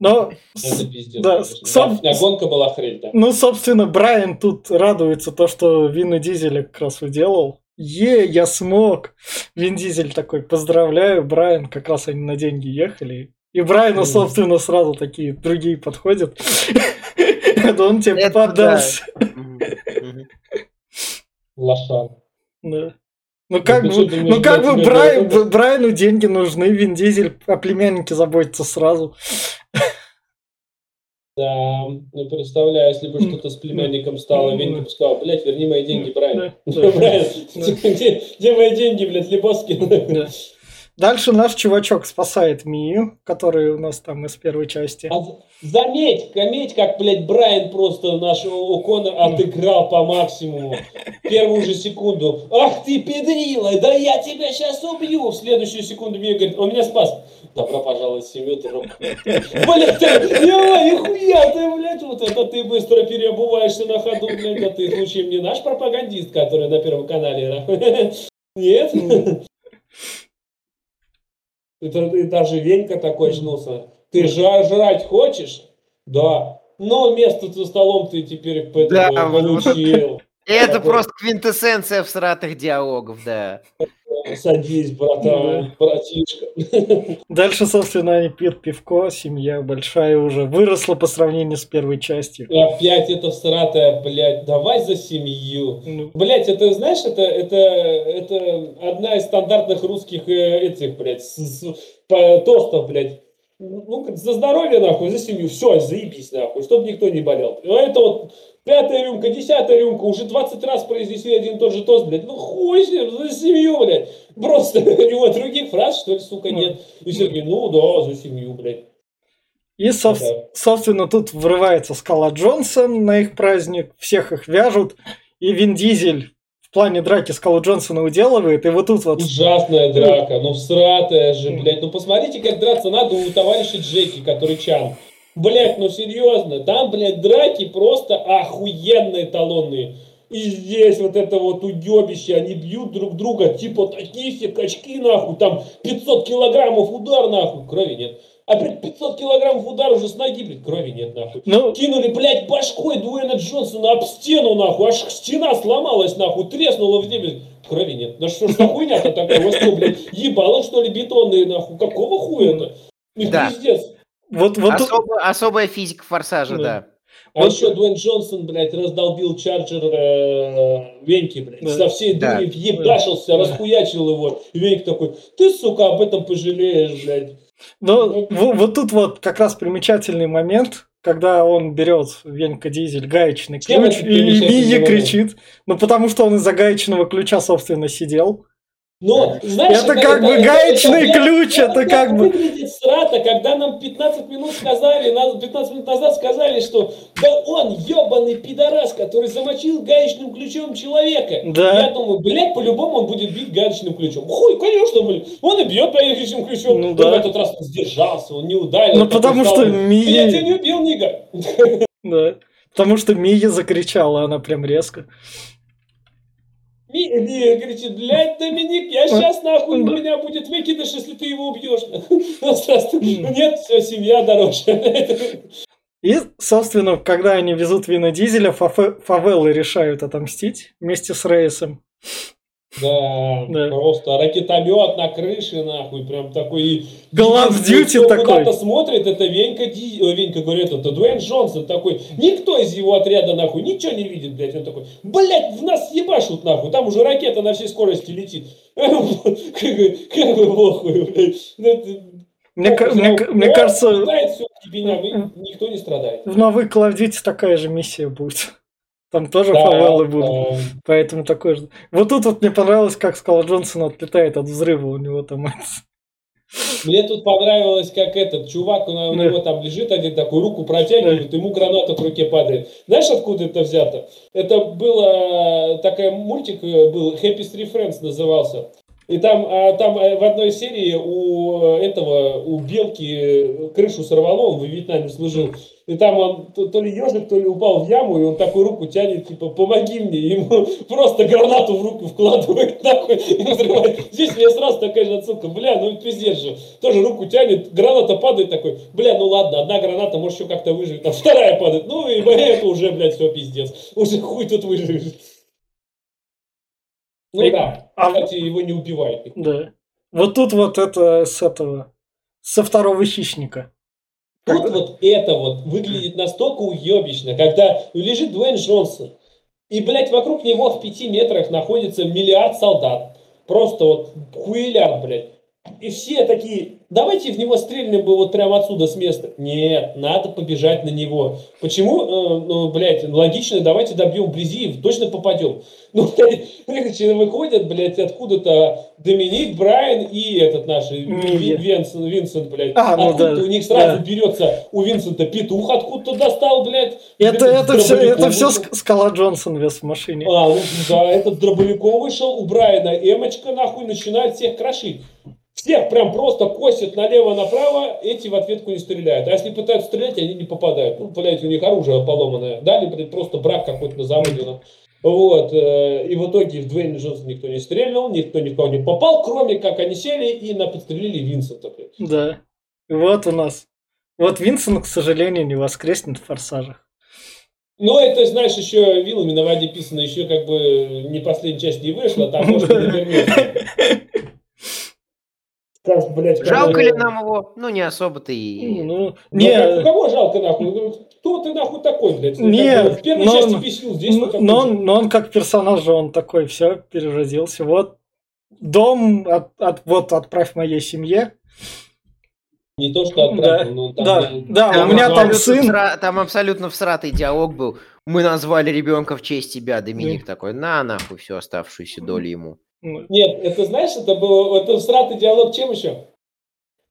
S1: Но,
S3: Это пиздец.
S1: да, сам-
S3: Да, гонка была хрень, да.
S1: ну, собственно, Брайан тут радуется то, что Вин и Дизель как раз уделал. Е, я смог! Вин Дизель такой, поздравляю, Брайан, как раз они на деньги ехали. И Брайану, собственно, сразу такие другие подходят. Да он тебе
S2: Это мгм.
S3: Лошан.
S1: Да. Ну как бы, ну как бы? Брайану деньги нужны, Вин Дизель о племяннике заботится сразу.
S3: Да, ну представляю, если бы
S1: М.
S3: что-то с племянником стало,
S1: М.
S3: Венька бы сказал, блядь, верни мои деньги, Брайан.
S1: Да.
S3: где мои деньги, блядь, Лебовский?
S1: Да. Дальше наш чувачок спасает Мию, который у нас там из первой части.
S3: А за- заметь, заметь, как, блядь, Брайан просто наш О'Коннор отыграл по максимуму. Первую же секунду. Ах ты, педрила, да я тебя сейчас убью. В следующую секунду Мия говорит, он меня спас. Добро пожаловать в семью, друг. Блядь, ты, ё, нихуя ты, блядь, вот это ты быстро переобуваешься на ходу, блядь, да ты случаем не наш пропагандист, который на Первом канале? Нет? Это и даже Венька такой очнулся. Ты жа- жрать хочешь? Да. Но место за столом ты теперь
S2: Да,
S3: получил.
S2: Это
S3: Такой-
S2: просто квинтэссенция всратых диалогов, да.
S3: Садись, братан, братишка.
S1: Дальше, собственно, они пьют пивко, семья большая уже выросла по сравнению с первой частью.
S3: И опять это всратая, блядь, давай за семью.
S1: Ну,
S3: Блять, это, знаешь, это, это, это одна из стандартных русских э, этих, блядь, с- с- по- тостов, блядь. Ну, за здоровье, нахуй, за семью, все, заебись, нахуй, чтобы никто не болел. А это вот пятая рюмка, десятая рюмка, уже 20 раз произнесли один и тот же тост, блядь. Ну, хуй с ним, за семью, блядь. Просто у него других фраз, что ли, сука, нет. И все таки ну да, за семью, блядь.
S1: И, соб-
S3: Да.
S1: собственно, тут врывается Скала Джонсон на их праздник, всех их вяжут, и Вин Дизель в плане драки Скалу Джонсона уделывает, и вот тут вот...
S3: Ужасная драка, ну всратая же, блядь. Ну посмотрите, как драться надо у товарища Джеки, который Чан. Блядь, ну серьезно, там, блядь, драки просто охуенные талонные. И здесь вот это вот уебище, они бьют друг друга, типа такие все качки, нахуй, там 500 килограммов удар, нахуй, крови нет. А блядь, 500 килограммов удар уже с ноги, блядь, крови нет, нахуй.
S1: Ну,
S3: Кинули, блядь, башкой Дуэйна Джонсона об стену, нахуй, аж стена сломалась, нахуй, треснула в небе. Крови нет. Да что ж за хуйня-то такая? Вас что, блядь, ебало, что ли, бетонные, нахуй? Какого хуя-то?
S2: Да.
S3: пиздец.
S1: Вот, вот тут-
S2: Особо- особая физика форсажа,
S1: Да.
S2: да.
S3: А
S1: Вот-
S3: еще Дуэйн Джонсон, блядь, раздолбил чарджер э, Веньки, блядь.
S1: Да.
S3: Со всей
S2: Да.
S3: дури въебашился,
S1: Да.
S3: расхуячил его. И Венька такой, ты, сука, об этом пожалеешь, блядь.
S1: Но в- вот тут вот как раз примечательный момент, когда он берет Венька Дизель гаечный ключ, и, и кричит, ну потому что он из-за гаечного ключа, собственно, сидел.
S3: Но, знаешь,
S1: Это как бы гаечный
S3: блядь,
S1: ключ, это
S3: так
S1: как бы-
S3: выглядит срата, когда нам 15 минут сказали, на- 15 минут назад сказали, что да он ебаный пидорас, который замочил гаечным ключом человека.
S1: Да.
S3: Я думаю, блядь, по-любому он будет бить гаечным ключом. Хуй, конечно, блядь. Он и бьет гаечным ключом.
S1: Ну да.
S3: в этот раз он сдержался, он не ударил.
S1: Ну потому что
S3: Я тебя не убил, Нига.
S1: Да. Потому что Мия закричала, она прям резко.
S3: Ми кричит, блядь, Доминик, я сейчас нахуй, у меня будет выкидыш, если ты его убьешь. Нет, все, семья дороже.
S1: И, собственно, когда они везут Вина Дизеля, фавелы решают отомстить вместе с Рейсом.
S3: Да,
S1: Да.
S3: просто ракетомет на крыше, нахуй, прям такой.
S1: Call of Duty такой.
S3: куда-то смотрит, это Венька, Ди... ой, Венька говорит, это Дуэйн Джонсон такой. Никто из его отряда, нахуй, ничего не видит, блядь. Он такой, блядь, в нас ебашут, нахуй, там уже ракета на всей скорости летит. Как бы похуй, блядь. Ну,
S1: Мне,
S3: похуй,
S1: мне
S3: ну,
S1: мне кажется,
S3: никто не страдает.
S1: в новой Call of Duty такая же миссия будет. Там тоже
S3: Да,
S1: фавелы будут.
S3: да.
S1: Поэтому такой же. Вот тут вот мне понравилось, как Скала Джонсон отлетает от взрыва. У него там
S3: Мне тут понравилось, как этот чувак, он, у него там лежит один такой, руку протягивает, ему граната в руке падает. Знаешь, откуда это взято? Это было, такой мультик э, был, Happy Street Friends назывался. И там, а, там э, в одной серии у этого, у Белки крышу сорвало, он в Вьетнаме служил. И там он то, то ли ежик, то ли упал в яму, и он такую руку тянет, типа, помоги мне. И ему просто гранату в руку вкладывает, нахуй, и взрывает. Здесь мне сразу такая же отсылка. Бля, ну пиздец же. Тоже руку тянет, граната падает такой. Бля, ну ладно, одна граната, может, еще как-то выживет. Там вторая падает. Ну и это уже, блядь, все пиздец. Уже хуй тут выживешь. Ну
S1: И-
S3: да,
S1: а-
S3: кстати, его не убивают.
S1: Да. Вот тут вот это с этого, со второго хищника.
S3: Тут вот это вот выглядит настолько уебищно, когда лежит Дуэйн Джонсон, и, блядь, вокруг него в пяти метрах находится миллиард солдат. Просто вот хуилярд, блядь. И все такие, давайте в него стрельнем бы вот прямо отсюда с места. Нет, надо побежать на него. Почему? Э, ну, блядь, логично, давайте добьем вблизи и точно попадем. Ну, короче, выходят, блядь, откуда-то Доминик, Брайан и этот наш э, Винсент, Винсент, блядь.
S1: А, ну да,
S3: у них сразу
S1: да.
S3: берется у Винсента петух откуда-то достал, блядь.
S1: Это, это все, это все. Скала Джонсон вез в машине.
S3: А, ну да, этот дробовиком вышел, у Брайана Эмочка нахуй начинает всех крошить. Всех прям просто косят налево-направо, эти в ответку не стреляют. А если пытаются стрелять, они не попадают. Ну, блядь, у них оружие поломанное. Дали, блядь, просто брак какой-то на заводе. ну. Вот, э, и в итоге в Дуэйне Джонса никто не стрелял, никто никого не попал, кроме как они сели и подстрелили Винсента. блядь.
S1: Да. Вот у нас. Вот Винсент, к сожалению, не воскреснет в форсажах.
S3: Ну, это, знаешь, еще вилами на воде писано, еще как бы не последняя часть не вышла, там может и вернется. Скажешь, блядь,
S2: Жалко ли нам его? Ну, не особо-то и...
S1: Ну,
S3: Не,
S1: не,
S3: кого жалко нахуй? Ну, Кто ты нахуй такой, блядь? Ну,
S1: Не,
S3: как бы в первой
S1: но-
S3: части бесил, здесь
S1: но, но он, но он как персонаж он такой, все, переродился. Вот дом, от, от- вот отправь моей семье.
S3: Не то, что
S1: Да,
S3: отправил, но там...
S1: да,
S3: блядь,
S1: да, у меня там сын.
S2: всра- Там абсолютно всратый диалог был. Мы назвали ребенка в честь тебя, Доминик такой, на нахуй всю оставшуюся долю ему.
S1: Ну,
S3: Нет, это знаешь, это было, это сратый диалог чем еще?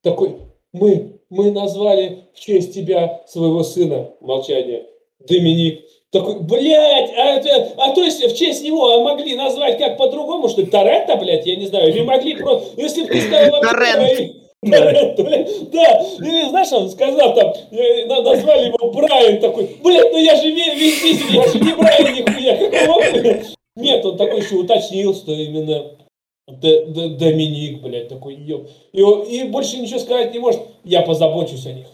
S3: Такой, мы, мы назвали в честь тебя своего сына, молчание, Доминик. Такой, блядь, а, это- а то есть в честь него а могли назвать как по-другому, что ли, Торетто, блядь, я не знаю, или могли просто, если бы ты вообще...
S2: Торрент.
S3: Торрент, блядь, да, или знаешь, он сказал там, на- назвали его Брайан, такой, блядь, ну я же весь, весь, я же не Брайан нихуя, какого хуя? Нет, он такой еще уточнил, что именно Д- Д- Доминик, блядь, такой еб. И, и больше ничего сказать не может. Я позабочусь о них.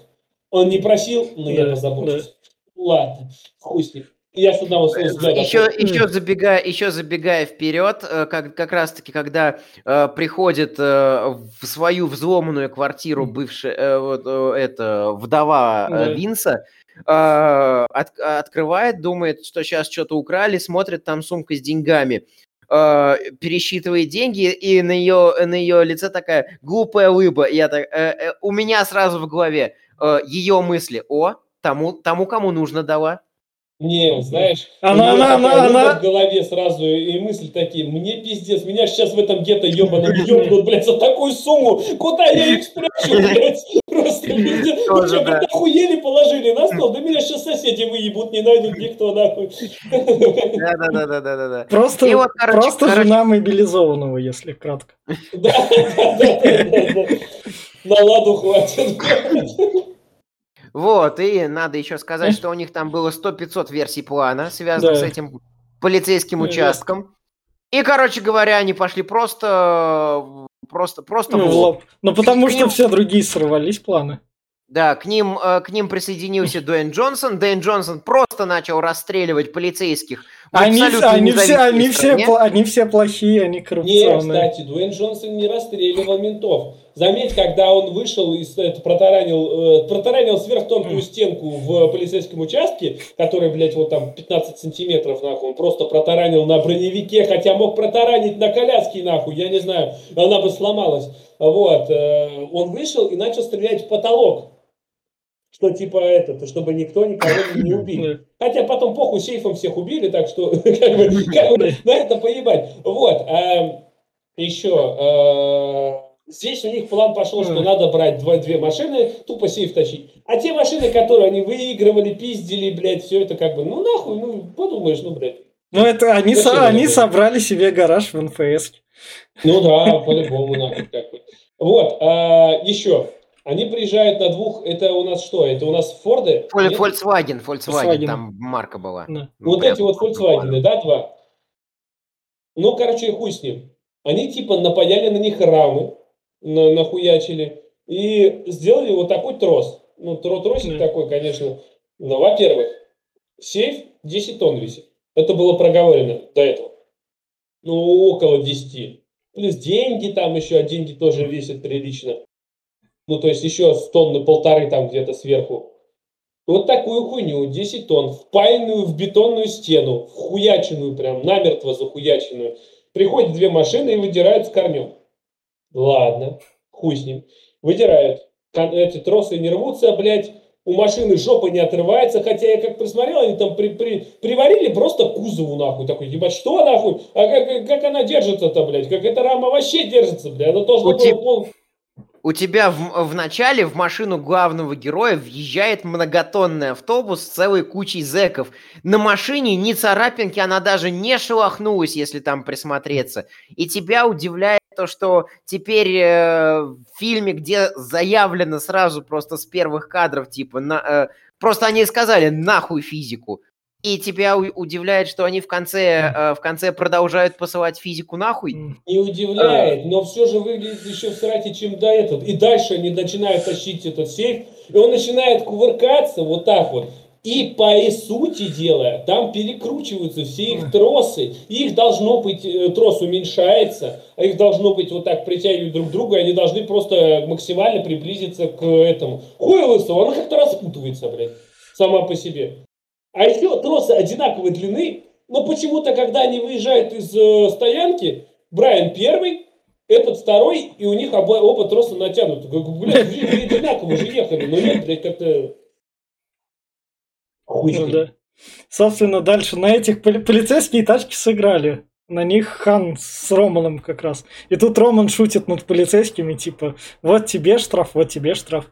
S3: Он не просил, но я
S1: Да,
S3: позабочусь. Ладно, хуй с ним. Я с одного слова
S2: Еще, еще забегая, еще забегая вперед, э, как, как раз таки, когда э, приходит э, в свою взломанную квартиру бывшая э, вот, э, это вдова э,
S1: Да.
S2: Винса, от- открывает, думает, что сейчас что-то украли, смотрит, там сумка с деньгами, э, пересчитывает деньги, и на ее, на ее лице такая глупая улыба. Я так, э, э, у меня сразу в голове э, ее мысли, о, тому, тому, кому нужно дала.
S3: Не, знаешь,
S1: Она- она- она- она-
S3: в голове сразу и мысли такие, мне пиздец, меня сейчас в этом гетто ебаном ебнут, блядь, за такую сумму, куда я их спрячу, блядь, просто пиздец, вы что, как охуели положили на стол, да меня сейчас соседи выебут, не найдут никто, нахуй.
S2: Да-да-да-да-да-да.
S1: Просто,
S2: И вот, короче,
S1: просто
S2: короче.
S1: жена мобилизованного, если кратко.
S3: Да, да, да, да, да. На ладу хватит.
S2: Вот, и надо еще сказать, что у них там было 100-500 версий плана, связанных
S1: Да.
S2: с этим полицейским участком. И, короче говоря, они пошли просто... Просто, просто
S1: Ну,
S2: в лоб.
S1: Ну, потому что
S2: ним-
S1: все другие сорвались планы.
S2: Да, к ним, э, к ним присоединился Дуэйн Джонсон. Дуэйн Джонсон просто начал расстреливать полицейских.
S1: Они, они, все, они, все, они все плохие, они коррупционные.
S3: кстати, Дуэйн Джонсон не расстреливал ментов. Заметь, когда он вышел и это, протаранил, э, протаранил сверхтонкую стенку в полицейском участке, который, блядь, вот там 15 сантиметров, нахуй, он просто протаранил на броневике, хотя мог протаранить на коляске, нахуй, я не знаю, она бы сломалась. Вот, э, он вышел и начал стрелять в потолок. Что типа это, чтобы никто никого не убил. Хотя потом похуй сейфом всех убили, так что как бы, как бы на это поебать. Вот. а, еще. а, Здесь у них план пошел, что надо брать два, две машины, тупо сейф тащить. А те машины, которые они выигрывали, пиздили, блядь, все это как бы, ну нахуй, ну подумаешь, ну, блядь.
S1: Ну, это они,
S3: Зачем
S1: со- они собрали себе гараж в НФС.
S3: Ну да, по-любому нахуй бы. Вот, а, еще. Они приезжают на двух, это у нас что? Это у нас Форды?
S2: Фоль-? Volkswagen, Volkswagen,
S1: Volkswagen.
S2: там марка была.
S1: Да.
S2: Ну,
S3: Вот
S2: прям
S3: эти вот Volkswagen, да, два? Ну, короче, хуй с ним. Они типа напаяли на них рамы, на, нахуячили, и сделали вот такой трос. Ну, тро тросик
S1: Да.
S3: такой, конечно. Но, во-первых, сейф 10 тонн весит. Это было проговорено до этого. Ну, около 10. Плюс деньги там еще, а деньги тоже весят прилично. Ну, то есть еще с тонны полторы там где-то сверху. Вот такую хуйню, 10 тонн, впаянную в бетонную стену, вхуяченную прям, намертво захуяченную. Приходят две машины и выдирают с корнем. Ладно, хуй с ним. Выдирают. Эти тросы не рвутся, блядь. У машины жопа не отрывается, хотя я как присмотрел, они там при, при- приварили просто кузову нахуй. Такой, ебать, что нахуй? А как, как она держится-то, блядь? Как эта рама вообще держится, блядь? Она должна
S2: У
S3: была
S2: У тебя в, в начале в машину главного героя въезжает многотонный автобус с целой кучей зэков. На машине ни царапинки, она даже не шелохнулась, если там присмотреться. И тебя удивляет то, что теперь э, в фильме, где заявлено сразу просто с первых кадров, типа, на, э, просто они сказали нахуй физику. И тебя удивляет, что они в конце, э, в конце продолжают посылать физику нахуй.
S3: Не удивляет, но все же выглядит еще в срате, чем до этого. И дальше они начинают тащить этот сейф, и он начинает кувыркаться вот так вот. И по и сути дела, там перекручиваются все их тросы. Их должно быть, э, трос уменьшается, а их должно быть вот так притягивать друг к другу, и они должны просто максимально приблизиться к этому. Хуй лысого, она как-то распутывается, блядь, сама по себе. А еще тросы одинаковой длины, но почему-то, когда они выезжают из э, стоянки, Брайан первый, этот второй, и у них оба, оба троса натянуты. Блядь, вы вы одинаково же ехали, но нет, блядь, как-то... Хуй
S1: Ну да. Собственно, дальше на этих поли- полицейские тачки сыграли. На них Хан с Романом как раз. И тут Роман шутит над полицейскими, типа, вот тебе штраф, вот тебе штраф.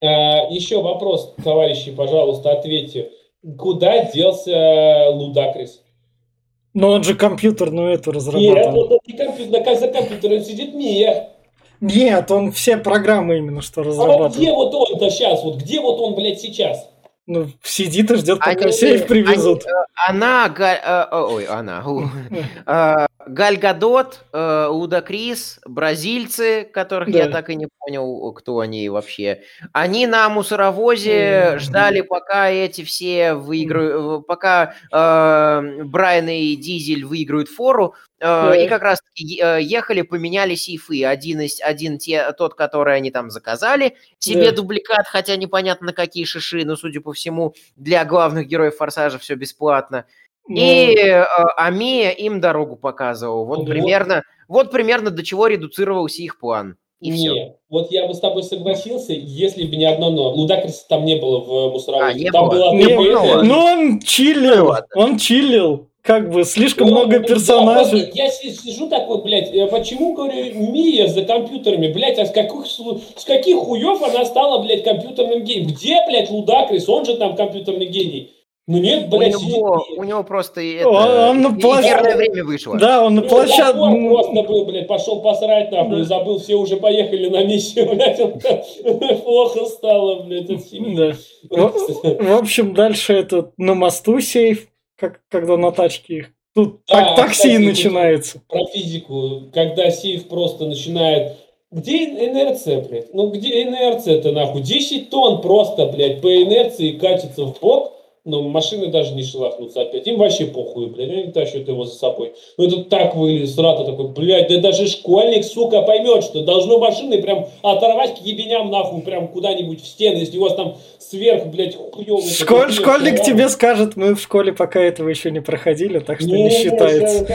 S3: А, еще вопрос, товарищи, пожалуйста, ответьте. Куда делся Лудакрис?
S1: Но он же компьютерную эту
S3: Нет,
S1: разрабатывал.
S3: он не компьютер, за компьютером сидит Мия.
S1: Нет, он все программы именно что
S3: А вот
S1: разрабатывал.
S3: где вот он-то сейчас? Вот где вот он, блядь, сейчас?
S1: Ну, сидит и ждет, пока
S2: Они-
S1: сейф привезут.
S2: они, э, она, Га- э, э, ой, она, э, Галь Гадот, э, Уда Крис, бразильцы, которых я
S1: Да.
S2: так и не понял, кто они вообще. Они на мусоровозе ждали, пока эти все выиграют, пока э, Брайан и Дизель выиграют фору, э, и как раз таки э, ехали, поменяли сейфы. Один из один те, тот, который они там заказали, себе дубликат, хотя непонятно на какие шиши, но судя по всему для главных героев Форсажа все бесплатно.
S1: Ну,
S2: И э, Амия им дорогу показывал. Вот
S3: Вот.
S2: примерно, вот примерно до чего редуцировался их план. И все.
S3: Не, вот я бы с тобой согласился, если бы не одно но. Лудакриса там не было в мусоровозе.
S2: А, не
S3: там
S2: было.
S3: была
S1: Не
S2: было.
S1: Ну, он чилил,
S2: Ну,
S1: он чилил. Как бы слишком
S3: Ну,
S1: много
S3: да,
S1: персонажей.
S3: просто я си- сижу такой, блядь, э, почему, говорю, Мия за компьютерами, блядь, а с каких, с каких хуев она стала, блядь, компьютерным гением? Где, блядь, Лудакрис? Он же там компьютерный гений. Ну нет,
S2: У
S3: блядь, сидит
S2: него, у него просто
S1: Он- он на
S2: это,
S1: плащ-
S2: эфирное время вышло.
S1: Да, он на
S3: Ну,
S1: площадке.
S3: запор просто был, блядь, пошел посрать, нахуй,
S1: Да.
S3: забыл, все уже поехали на миссию, блядь, он плохо стало, блядь, от семьи.
S1: Да. В общем, дальше это на мосту сейф, как, когда на тачке их. Тут
S3: Да,
S1: так- такси
S3: кстати,
S1: начинается.
S3: про физику, когда сейф просто начинает... Где инерция, блядь? Ну где инерция-то нахуй? 10 тонн просто, блядь, по инерции катится в бок, но машины даже не шелохнутся опять. Им вообще похуй, блядь, они тащат его за собой. Ну это так выглядит срата такой, блядь, да даже школьник, сука, поймет, что должно машины прям оторвать к ебеням нахуй, прям куда-нибудь в стены, если у вас там сверх, блядь, хуёвый...
S1: Школь-
S3: такой
S1: школьник
S3: свет,
S1: тебе скажет, мы в школе пока этого еще не проходили, так что не
S3: не,
S1: считается.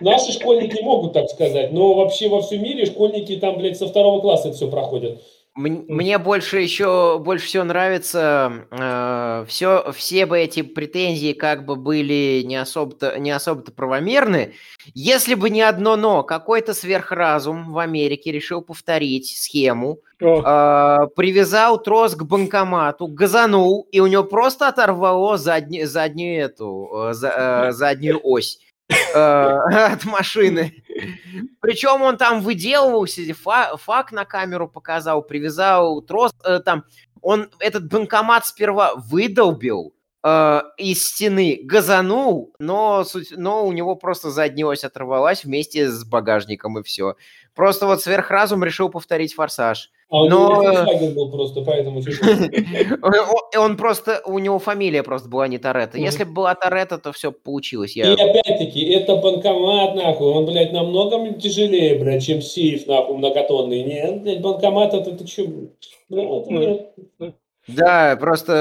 S3: Наши школьники могут так сказать, но вообще во всем мире школьники там, блядь, со второго класса это все проходят.
S2: Мне больше еще больше всего нравится все все бы эти претензии как бы были не особо не особо-то правомерны, если бы не одно но какой-то сверхразум в Америке решил повторить схему, а, привязал трос к банкомату, газанул и у него просто оторвало заднюю заднюю эту э, за- э, заднюю ось. Э, от машины. Причем он там выделывался, фа- фак на камеру показал, привязал трос, э, там, он этот банкомат сперва выдолбил, э, из стены газанул, но, но у него просто задняя ось оторвалась вместе с багажником и все. Просто вот сверхразум решил повторить форсаж.
S3: А у
S2: Но-
S3: него Volkswagen был просто, поэтому чуть-чуть.
S2: Он- просто, у него фамилия просто была не Торетто. Если бы была Торетто, то все получилось.
S3: И опять-таки, это банкомат, нахуй, он, блядь, намного тяжелее, блядь, чем сейф, нахуй, многотонный. Нет, блядь, банкомат, это ты нет.
S2: Да, просто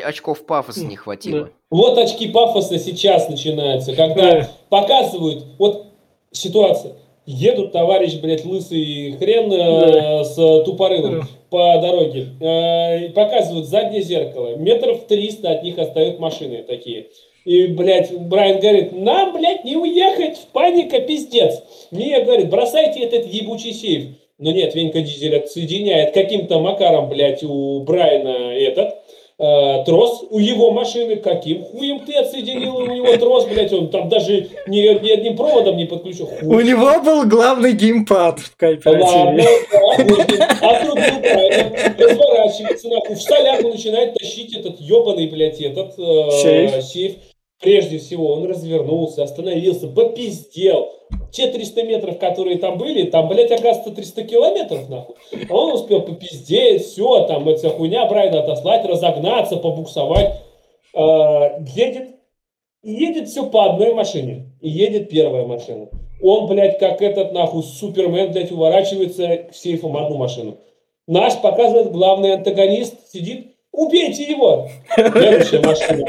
S2: э, очков пафоса не хватило.
S3: Вот очки пафоса сейчас начинаются, когда
S1: Да.
S3: показывают, вот ситуация. Едут товарищ, блядь, лысый хрен э, с тупорылым
S1: Да.
S3: по дороге. Э, показывают заднее зеркало. Метров 300 от них остают машины такие. И, блядь, Брайан говорит, нам, блядь, не уехать, паника, пиздец. Мне говорит, бросайте этот ебучий сейф. Но нет, Венька Дизель отсоединяет каким-то макаром, блядь, у Брайана этот э, трос у его машины. Каким хуем ты отсоединил у него трос, блядь, он там даже ни, ни одним проводом не подключил. Хуй
S1: У него был главный геймпад в
S3: Ладно,
S1: кооперативе.
S3: будет. а тут разворачивается, нахуй, в соляку начинает тащить этот ебаный, блядь, этот э,
S1: Сейф.
S3: сейф. Прежде всего, он развернулся, остановился, попиздел. Те 300 метров, которые там были, там, блядь, оказывается, 300 километров, нахуй. А он успел попиздеть, все, там, эта хуйня Брайана отослать, разогнаться, побуксовать. Э, едет, едет все по одной машине. И едет первая машина. Он, блядь, как этот, нахуй, Супермен, блядь, уворачивается к сейфам одну машину. Наш показывает главный антагонист, сидит, убейте его. Следующая машина.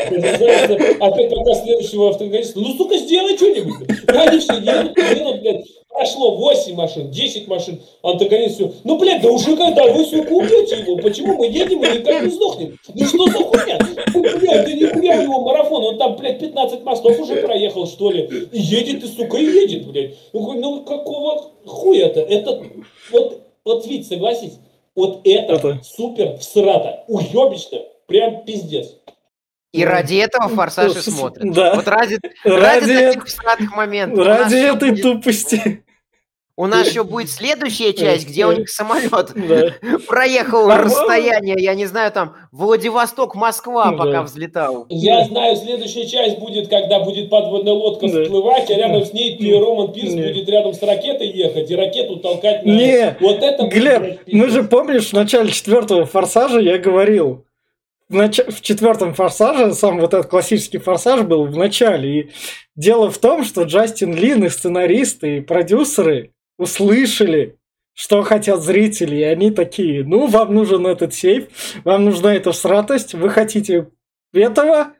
S3: Опять, пока следующего антагониста, ну, сука, сделай что-нибудь. Они все едут, едут, блядь, прошло 8 машин, 10 машин, антагонист все, ну, блядь, да уже когда вы, сука, убьете его, почему мы едем и никак не сдохнем? Ну, что за хуйня? Ну, блядь, да нихуя у него марафон, он там, блядь, 15 мостов уже проехал, что ли? Едет, и, сука, и едет, блядь. Ну, ну какого хуя-то? Это, вот, вот, Вить, согласись, вот это,
S1: Это.
S3: супер всрато, уебично, прям пиздец.
S2: И ради этого форсаж и смотрит.
S1: да.
S2: Вот ради, ради,
S1: Ради,
S2: таких всратых моментов.
S1: Ради этой
S2: будет-
S1: тупости.
S2: У нас еще будет следующая часть, где у них самолет проехал расстояние, я не знаю, там, Владивосток-Москва,
S1: Да.
S2: пока взлетал.
S3: Я знаю, следующая часть будет, когда будет подводная лодка всплывать, а рядом с ней Роман Пирс
S1: Не.
S3: будет рядом с ракетой ехать и ракету толкать на...
S1: Не,
S3: вот это
S1: Глеб, мы же помнишь, в начале четвертого форсажа я говорил, в четвертом форсаже, сам вот этот классический форсаж был в начале. И дело в том, что Джастин Лин и сценаристы, и продюсеры услышали, что хотят зрители, и они такие, ну, вам нужен этот сейф, вам нужна эта всратость, вы хотите этого,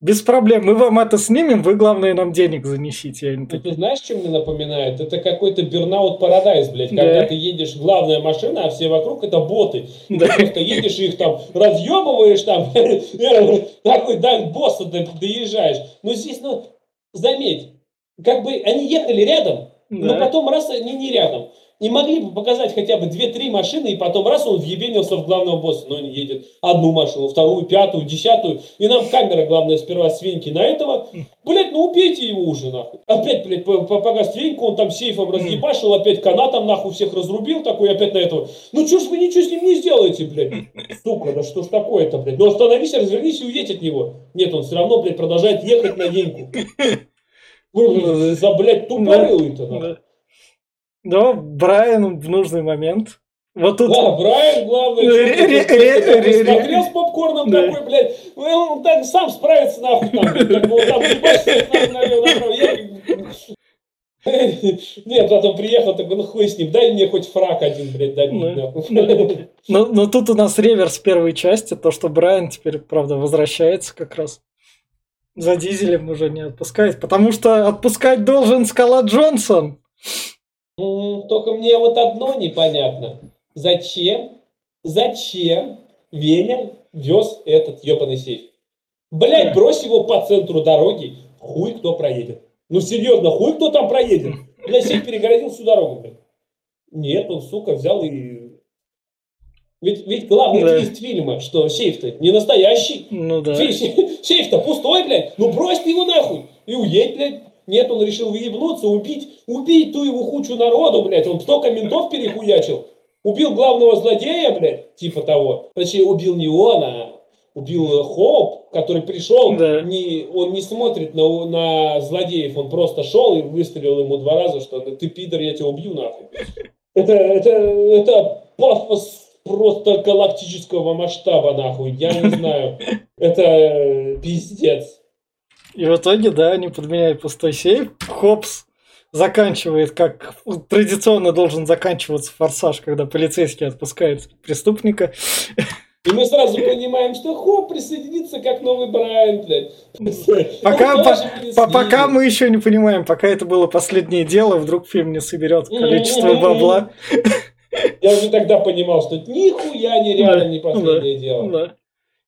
S1: без проблем, мы вам это снимем, вы, главное, нам денег занесите. Они
S3: Ну,
S1: такие,
S3: ты знаешь, что мне напоминает? Это какой-то Burnout Paradise, блядь.
S1: Да.
S3: Когда ты едешь, главная машина, а все вокруг это боты. И
S1: Да.
S3: ты просто едешь и их там разъебываешь, там, такой до босса до- доезжаешь. Но здесь, ну, заметь, как бы они ехали рядом, но потом раз они не рядом. Не могли бы показать хотя бы 2-3 машины, и потом раз он въебенился в главного босса. Но он едет одну машину, вторую, пятую, десятую. И нам камера, главное, сперва свиньки на этого. Блять, ну убейте его уже, нахуй. Опять, блядь, по- по- пока свиньку, он там сейфом разъебашил, опять канатом, нахуй, всех разрубил, такой опять на этого. Ну чё ж вы ничего с ним не сделаете, блядь? Сука, да что ж такое-то, блядь? Ну остановись, развернись и уедь от него. Нет, он все равно, блядь, продолжает ехать на деньку. Ну, За, блядь, тупорылый-то.
S1: Да. Но Брайан в нужный момент. Вот тут
S3: Да, Брайан, главное, смотрел с попкорном
S1: Да.
S3: такой, блядь, ну, он так сам справится, нахуй, там, как бы там Нет, потом приехал, такой, ну хуй с ним, дай мне хоть фраг один, блядь, добить.
S1: Но, но тут у нас реверс первой части, то, что Брайан теперь, правда, возвращается как раз. За дизелем уже не отпускает, потому что отпускать должен Скала Джонсон.
S3: М, Только мне вот одно непонятно. Зачем, зачем Веня вез этот ебаный сейф? Блядь, брось его по центру дороги, хуй кто проедет. Ну серьезно, хуй кто там проедет? Блядь, сейф перегородил всю дорогу, блядь. Нет, он, сука, взял и... Ведь, ведь главный
S1: Да.
S3: твист фильма, что сейф-то не настоящий.
S1: Ну да.
S3: Сейф- Сейф-то пустой, блядь. Ну брось ты его нахуй и уедь, блядь. Нет, он решил выебнуться, убить, убить ту его кучу народу, блядь. Он столько ментов перехуячил. Убил главного злодея, блядь, типа того. Точнее, убил не он, а убил Хоуп, который пришел,
S1: Да.
S3: не, он не смотрит на, на злодеев, он просто шел и выстрелил ему два раза, что ты пидор, я тебя убью нахуй. Это, это, это пафос просто галактического масштаба, нахуй, я не знаю. Это э, пиздец.
S1: И в итоге, да, они подменяют пустой сейф. Хопс заканчивает, как традиционно должен заканчиваться форсаж, когда полицейский отпускает преступника.
S3: И мы сразу понимаем, что Хоп присоединится как новый Брайан, блядь.
S1: Пока,
S3: Он
S1: по- по- пока мы еще не понимаем, пока это было последнее дело, вдруг фильм не соберет количество бабла.
S3: Я уже тогда понимал, что нихуя нереально не последнее дело.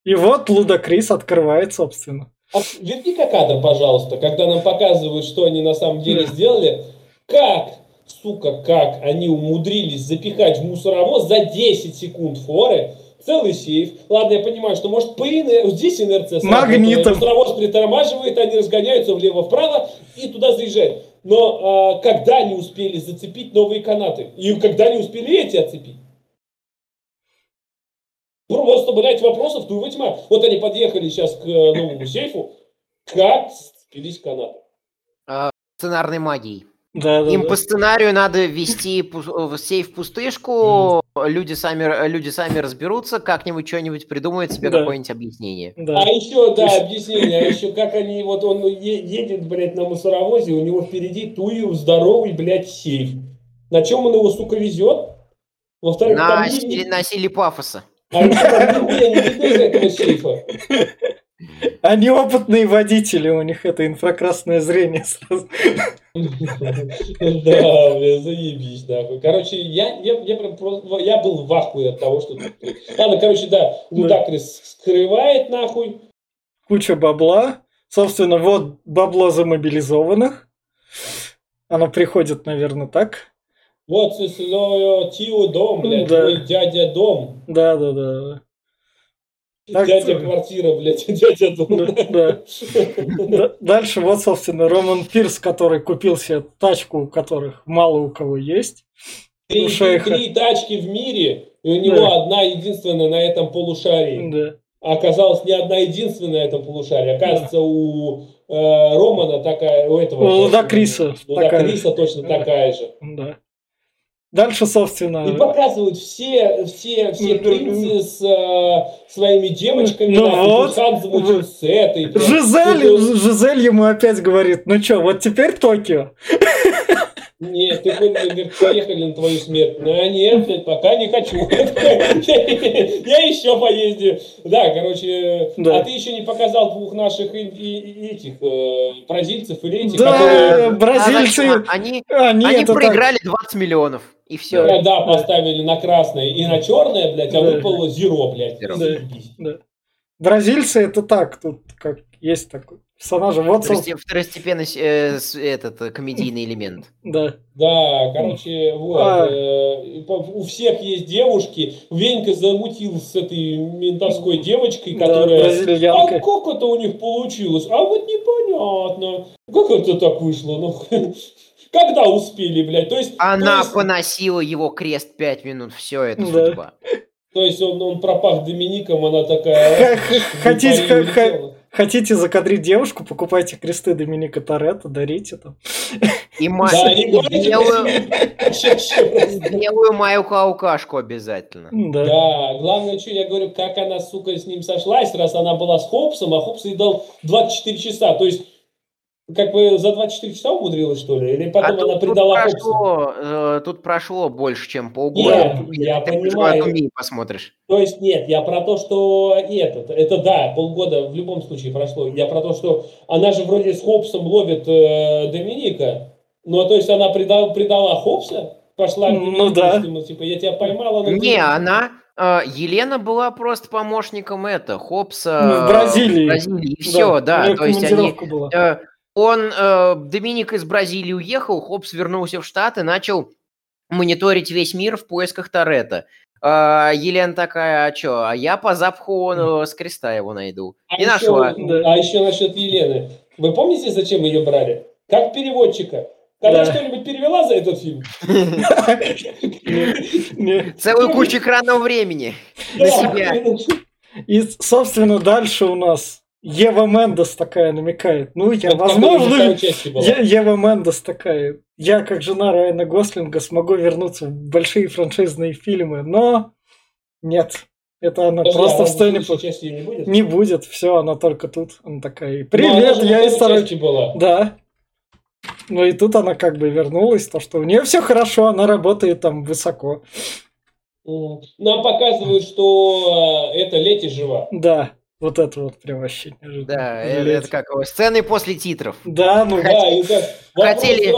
S1: И вот Лудакрис открывает, собственно.
S3: А верни-ка кадр, пожалуйста, когда нам показывают, что они на самом деле
S1: Да.
S3: сделали. Как, сука, как они умудрились запихать в мусоровоз за 10 секунд форы целый сейф. Ладно, я понимаю, что может по инер- здесь инерция
S1: Магнитом.
S3: Мусоровоз притормаживает, они разгоняются влево-вправо и туда заезжают. Но а, когда они успели зацепить новые канаты? И когда они успели эти оцепить? Просто, блядь, вопросов туева тьма. Вот они подъехали сейчас к э, новому сейфу. Как спились канаты?
S2: Сценарной магией.
S1: Да, да,
S2: Им
S1: да.
S2: по сценарию надо ввести сейф пустышку, люди сами, люди сами разберутся, как-нибудь что-нибудь придумают себе
S1: Да.
S2: какое-нибудь объяснение.
S1: Да.
S3: А еще, да, объяснение, а еще как они, вот он е- едет, блядь, на мусоровозе, у него впереди туев здоровый, блядь, сейф. На чем он его, сука, везет? Во-вторых,
S2: На,
S3: там
S2: силе, на силе пафоса.
S3: а еще там не видно из этого сейфа.
S1: Они опытные водители, у них это инфракрасное зрение сразу.
S3: Да, бля, заебись, нахуй. Короче, я, я, я, прям просто- я был в ахуе от того, что... Ладно, короче, да, Лудакрис скрывает, нахуй.
S1: Куча бабла. Собственно, вот бабло замобилизованных. Оно приходит, наверное, так.
S3: Вот, свой Тио дом, блядь,
S1: Да.
S3: твой дядя дом.
S1: Да, да, да.
S3: Дядя квартира, блядь, дядя дом.
S1: Да, да. Д- Дальше вот, собственно, Роман Пирс, который купил себе тачку, у которых мало у кого есть.
S3: Три, три тачки в мире, и у него
S1: Да.
S3: одна единственная на этом полушарии.
S1: Да.
S3: А оказалось, не одна единственная на этом полушарии. Оказывается, у э, Романа такая, у этого...
S1: У Лудакриса
S3: У
S1: такая
S3: Лудакриса точно
S1: Да.
S3: такая же.
S1: Да. Дальше, собственно...
S3: И показывают все, все, все
S1: Ну,
S3: принцы с э, своими девочками.
S1: Ну
S3: нахуй.
S1: вот.
S3: Замутил с этой.
S1: Жизель,
S3: Ну,
S1: Жизель ему опять говорит, ну чё, вот теперь Токио.
S3: Нет, ты понял, говорит, поехали на твою смерть. Ну, нет, блядь, пока не хочу. Я еще поездил. Да, короче,
S1: Да.
S3: а ты еще не показал двух наших и- и- этих э, бразильцев или этих,
S1: Да,
S3: которые...
S1: бразильцы...
S2: А, значит, они,
S1: А, нет,
S2: они проиграли 20 миллионов. И все.
S3: Да, да, поставили на красное и на черное, блядь, а
S1: Да.
S3: выпало зеро, блядь.
S2: Зеро.
S1: Да. Да. Бразильцы это так, тут как есть такой персонаж. Вот,
S2: Второстепенный э, этот э, комедийный элемент.
S1: да.
S3: Да, короче, вот.
S1: А.
S3: э, у всех есть девушки. Венька замутил с этой ментовской девочкой,
S1: Да,
S3: которая... А
S1: бразильянка.
S3: как это у них получилось? А вот непонятно. Как это так вышло? Ну, когда успели, блядь? То есть,
S2: Она
S3: то есть,
S2: поносила его крест 5 минут. Все, это
S1: Да.
S2: судьба.
S3: то есть он, он пропах Домиником, она такая...
S1: Хотите, хотите закадрить девушку, покупайте кресты Доминика Торетто, дарите там.
S2: И, ма-
S3: Да,
S2: и белую, белую мою каукашку обязательно.
S1: Да.
S3: Да, главное, что я говорю, как она, сука, с ним сошлась, раз она была с Хопсом, а Хопс ей дал 24 часа. То есть, как бы за 24 часа умудрилась, что ли? Или потом
S2: а тут,
S3: она
S2: тут
S3: предала Хопса?
S2: прошло, э, тут прошло больше, чем полгода.
S3: Нет, я
S2: Ты
S3: понимаю.
S2: Посмотришь.
S3: То есть, нет, я про то, что этот, это да, полгода в любом случае прошло. Я про то, что она же вроде с Хопсом ловит э, Доминика, ну, а то есть она предала, предала Хопса, пошла к
S1: Ну
S3: Доминику,
S1: да.
S3: ему, типа, я тебя поймала, но...
S2: Не, она... э, Елена была просто помощником это, Хопса
S1: Ну, в Бразилии.
S2: в Бразилии, и все, да.
S1: нее
S2: То есть они,
S1: была.
S2: Он, э, Доминик из Бразилии уехал, Хопс вернулся в Штаты, начал мониторить весь мир в поисках Торетто. А, Елена такая, а что, а я по запаху э, с креста его найду.
S3: А
S2: И
S3: еще,
S2: нашла.
S1: Да.
S3: а еще насчет Елены. Вы помните, зачем ее брали? как переводчика. Когда
S1: Да.
S3: что-нибудь перевела за этот фильм?
S2: Целую кучу экранного времени на себя.
S1: И, собственно, дальше у нас Ева Мендес такая намекает. Ну, я,
S3: какой
S1: возможно? Е- Ева Мендес такая. Я, как жена Райана Гослинга, смогу вернуться в большие франшизные фильмы, но нет. Это она
S3: Подожди,
S1: просто
S3: а
S1: в сцене...
S3: не будет?
S1: Не будет, все, она только тут. Она такая,
S3: Ну, она
S1: привет,
S3: во
S1: я из
S3: части была.
S1: Да. Ну и тут она как бы вернулась, то что у нее все хорошо, она работает там высоко.
S3: Нам показывают, что э, это Лети жива.
S1: Да, вот это вот прям вообще неожиданно.
S2: Да, это, как его, сцены после титров.
S1: Да, ну
S3: Да, вопрос
S2: Хотели-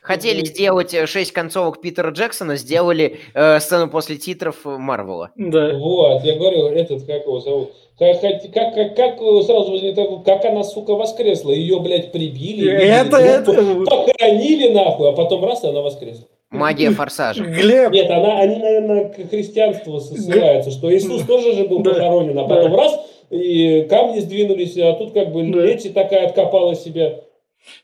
S2: Хотели сделать э, шесть концовок Питера Джексона, сделали э, сцену после титров э, Марвела.
S1: да.
S3: Вот, я говорю, этот, как его зовут? Как, как, как, как, сразу возник такой, как она, сука, воскресла? Ее, блядь, прибили,
S1: Это, это,
S3: похоронили нахуй, а потом раз, и она воскресла.
S2: Магия форсажа.
S1: Глеб,
S3: Нет, она, они, наверное, к христианству ссылаются, что Иисус тоже же был похоронен, а потом раз, и камни сдвинулись, а тут как бы. Лети такая откопала себя.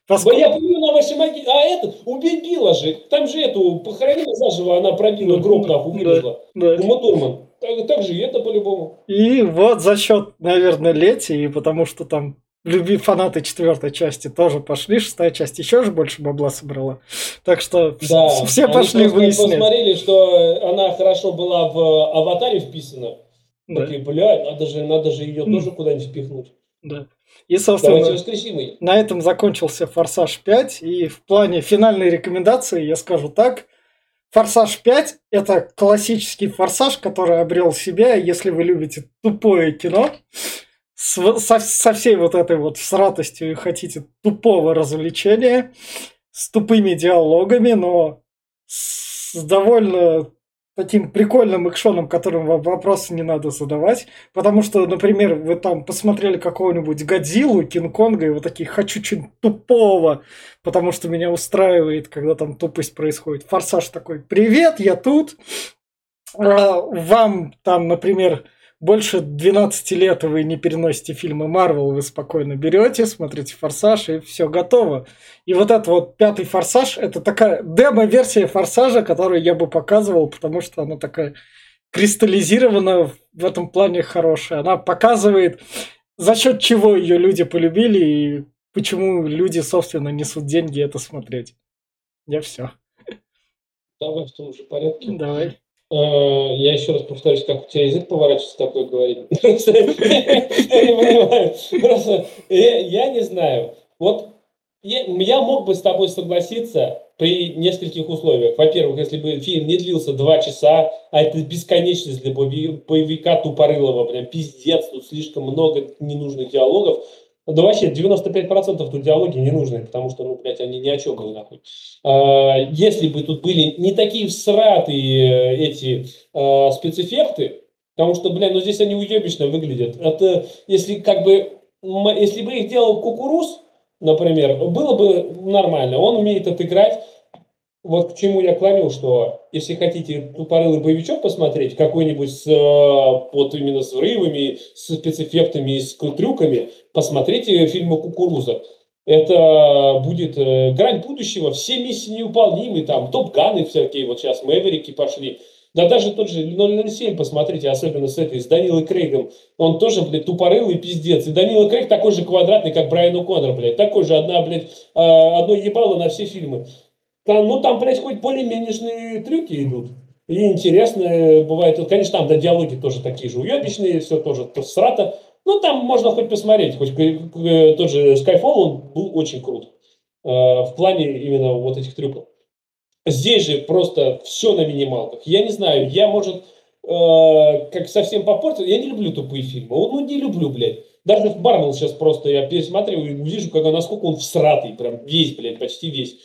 S1: поск-
S3: Да я плюю на вашей могиле. А этот, убить Билла же. Там же эту похоронила заживо, она пробила гроб нахуй,
S1: Да.
S3: вылезла.
S1: да.
S3: Ума Турман. Так, так же и это по-любому.
S1: И вот за счет, наверное, Лети, и потому что там люби фанаты четвертой части тоже пошли, шестая часть еще же больше бабла собрала. Так что
S3: Да,
S1: все пошли выяснять.
S3: посмотрели, что она хорошо была в аватаре вписана.
S1: Да,
S3: Такие, бля, надо же, надо же ее тоже куда-нибудь впихнуть.
S1: да. И, собственно, на этом закончился «Форсаж 5». И в плане финальной рекомендации я скажу так. «Форсаж 5» — это классический «Форсаж», который обрел себя, если вы любите тупое кино, со, со всей вот этой вот сратостью хотите тупого развлечения, с тупыми диалогами, но с довольно таким прикольным экшоном, которым вам вопросы не надо задавать. Потому что, например, вы там посмотрели какого-нибудь Годзиллу, Кинг-Конга, и вы такие, хочу чего-нибудь тупого, потому что меня устраивает, когда там тупость происходит. Форсаж такой, привет, я тут. А, Вам там, например, больше 12 лет, вы не переносите фильмы Марвел, вы спокойно берете, смотрите «Форсаж», и все готово. И вот этот вот пятый «Форсаж» — это такая демо-версия «Форсажа», которую я бы показывал, потому что она такая кристаллизирована, в этом плане хорошая. Она показывает, за счет чего ее люди полюбили, и почему люди, собственно, несут деньги это смотреть. Я все.
S3: Давай в том же порядке.
S1: Давай.
S3: Э, Я еще раз повторюсь, как у тебя язык поворачивается такое говорить. Я не понимаю. Просто я я не знаю. Вот я мог бы с тобой согласиться при нескольких условиях. Во-первых, если бы фильм не длился два часа, а это бесконечность для боеви- боевика тупорылого, прям пиздец, тут слишком много ненужных диалогов. Да вообще 95% тут диалоги ненужные, потому что, ну, блядь, они ни о чем были, нахуй. А, Если бы тут были не такие всратые э, эти э, спецэффекты, потому что, блядь, ну здесь они уебищно выглядят. Это если как бы, если бы их делал Кукуруз, например, было бы нормально. Он умеет отыграть. Вот к чему я клоню, что если хотите тупорылый боевичок посмотреть, какой-нибудь с, э, вот именно с взрывами, с спецэффектами, с трюками, посмотрите фильмы Кукуруза. Это будет э, грань будущего, все миссии невыполнимы, там топ-ганы всякие, вот сейчас Мэверики пошли. Да даже тот же 007, посмотрите, особенно с этой, с Данилой Крейгом, он тоже, блядь, тупорылый пиздец. И Данила Крейг такой же квадратный, как Брайан О'Коннор, блядь, такой же, одна, блядь, э, одно ебало на все фильмы. Там, ну, там, хоть более-менее трюки идут. И интересно э, бывает. Конечно, там, да, диалоги тоже такие же уебищные, все тоже то срато. Ну, там можно хоть посмотреть. Хоть э, тот же Skyfall, он был очень крут. э, В плане именно вот этих трюков. Здесь же просто все на минималках. Я не знаю, я, может, э, как совсем попортил. Я не люблю тупые фильмы. Ну, не люблю, блядь. Даже в Марвел сейчас просто я пересматриваю и вижу, как, насколько он всратый. Прям весь, блядь, почти весь.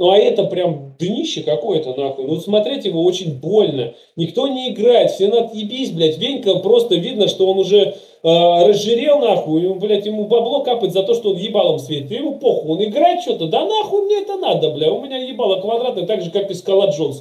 S3: Ну, а это прям днище какое-то, нахуй. Ну, смотреть его очень больно. Никто не играет, все отъебись, блядь. Венька просто видно, что он уже э, разжирел, нахуй. Ему, блядь, ему бабло капает за то, что он ебалом светит. Ему похуй, он играет что-то. Да нахуй мне это надо, бля. У меня ебало квадратное, так же, как и Скала Джонс.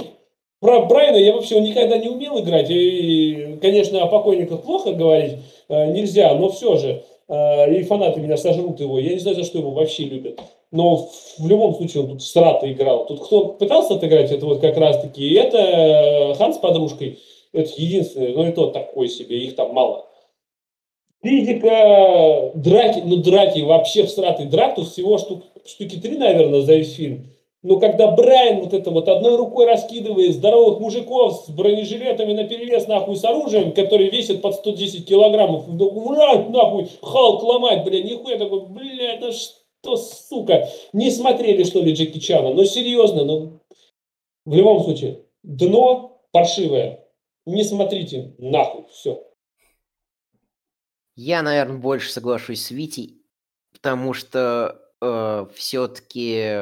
S3: Про Брайана я вообще никогда не умел играть. И, конечно, о покойниках плохо говорить э, нельзя, но все же. э, и фанаты меня сожрут его. Я не знаю, за что его вообще любят. Но в любом случае он тут срато играл. Тут кто пытался отыграть, это вот как раз-таки, это э, Хан с подружкой, это единственное, но и то такой себе, их там мало. Физика, драки, ну драки, вообще всратый драк, тут всего штук, штуки три, наверное, за весь фильм. Но когда Брайан вот это вот одной рукой раскидывает здоровых мужиков с бронежилетами на перевес нахуй с оружием, которые весят под 110 килограммов, врать нахуй, Халк ломать, бля, нихуя такой, бля, это что, сука, не смотрели что ли Джеки Чана, ну серьезно, ну в любом случае, дно паршивое, не смотрите, нахуй, все.
S2: Я, наверное, больше соглашусь с Витей, потому что э, все-таки,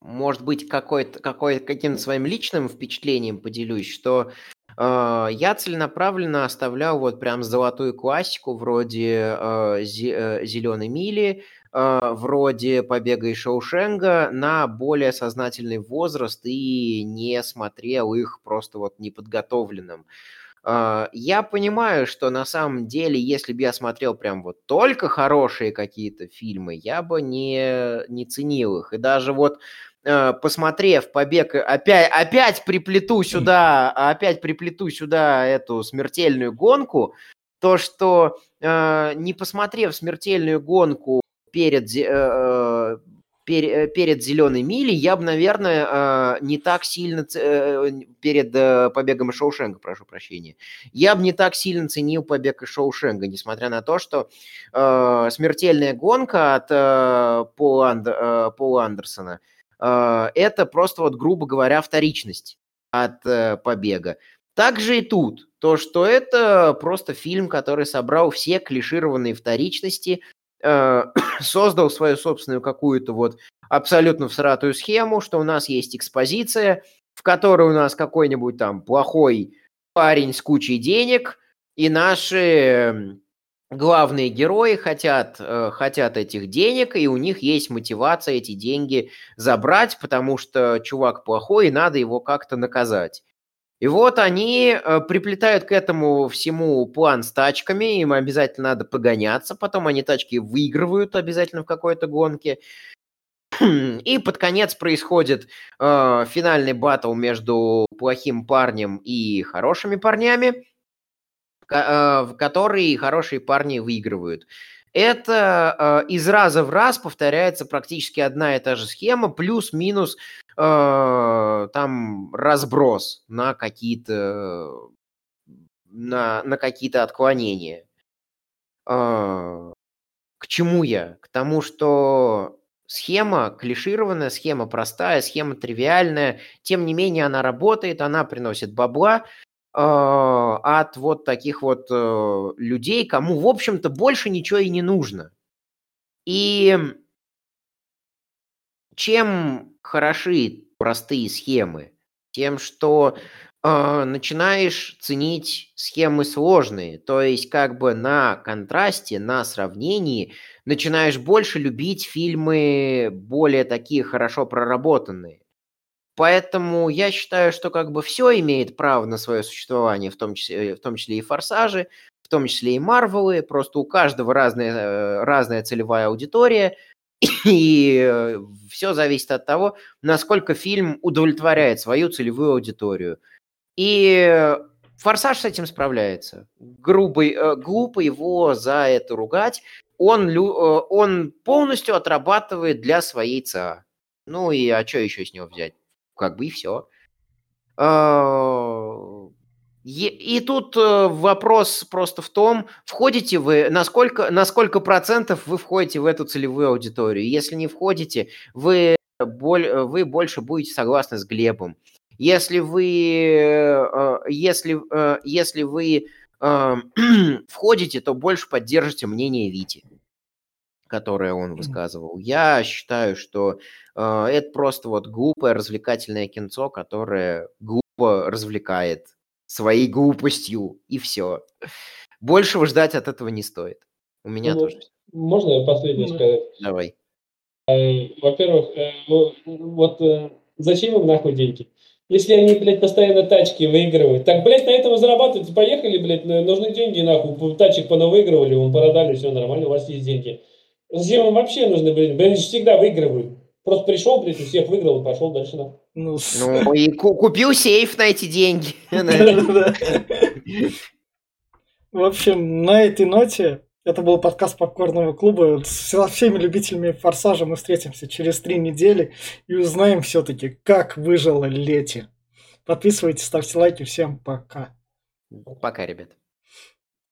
S2: может быть, какой-то, какой, каким-то своим личным впечатлением поделюсь, что э, я целенаправленно оставлял вот прям золотую классику вроде э, «Зеленой мили», э, вроде «Побега из Шоушенга» на более сознательный возраст и не смотрел их просто вот неподготовленным. А, я понимаю, что на самом деле, если бы я смотрел прям вот только хорошие какие-то фильмы, я бы не, не ценил их. И даже вот э, посмотрев побег, опять, опять приплету сюда, опять приплету сюда эту смертельную гонку, то, что э, не посмотрев смертельную гонку перед, э, Э, перед зеленой милей я бы, наверное, не так сильно э, перед э, побегом из Шоушенга, прошу прощения, я бы не так сильно ценил побег из Шоушенга, несмотря на то, что смертельная гонка от Пола, Анд, Пола Андерсона это просто вот, грубо говоря, вторичность от побега. Также и тут. То, что это просто фильм, который собрал все клишированные вторичности, Э, создал свою собственную какую-то вот абсолютно всратую схему, что у нас есть экспозиция, в которой у нас какой-нибудь там плохой парень с кучей денег, и наши главные герои хотят, э, хотят этих денег, и у них есть мотивация эти деньги забрать, потому что чувак плохой, и надо его как-то наказать. И вот они э, приплетают к этому всему план с тачками, им обязательно надо погоняться, потом они тачки выигрывают обязательно в какой-то гонке. И под конец происходит э, финальный батл между плохим парнем и хорошими парнями, э, в который хорошие парни выигрывают. Это э, из раза в раз повторяется практически одна и та же схема, плюс-минус э, там разброс на какие-то на, на какие-то отклонения. Э, к чему я? К тому, что схема клишированная, схема простая, схема тривиальная, тем не менее она работает, она приносит бабла, а, от вот таких вот э, людей, кому, в общем-то, больше ничего и не нужно. И чем хороши простые схемы? Тем, что э, начинаешь ценить схемы сложные, то есть как бы на контрасте, на сравнении начинаешь больше любить фильмы более такие хорошо проработанные. Поэтому я считаю, что как бы все имеет право на свое существование, в том числе, в том числе и форсажи, в том числе и Марвелы. Просто у каждого разная, э, разная целевая аудитория, и э, все зависит от того, насколько фильм удовлетворяет свою целевую аудиторию. И Форсаж с этим справляется. Грубый, э, глупо его за это ругать. Он, он полностью отрабатывает для своей ЦА. Ну и а что еще с него взять? как бы и все. А, и тут э, вопрос просто в том, входите вы, насколько, на сколько процентов вы входите в эту целевую аудиторию. Если не входите, вы, вы больше будете согласны с Глебом. Если вы, э, если, э, если вы входите, то больше поддержите мнение Вити которое он высказывал. Я считаю, что э, это просто вот глупое развлекательное кинцо, которое глупо развлекает своей глупостью, и все. Большего ждать от этого не стоит. У меня ну, тоже.
S3: Можно я последнее ну, сказать?
S2: Давай.
S3: Э, во-первых, э, вот э, зачем им нахуй деньги? Если они, блядь, постоянно тачки выигрывают. Так, блядь, на этом зарабатывать. Поехали, блядь, нужны деньги, нахуй. Тачек понавыигрывали, вон продали, все нормально, у вас есть деньги. Зачем им вообще нужны, блядь? Блядь, всегда выигрывают. Просто пришел, блядь, у всех выиграл и пошел дальше. Да.
S2: Ну, ну и купил сейф на эти деньги.
S1: В общем, на этой ноте это был подкаст Попкорного клуба. Со всеми любителями форсажа мы встретимся через три недели и узнаем все-таки, как выжила Лети. Подписывайтесь, ставьте лайки. Всем пока.
S2: Пока, ребят.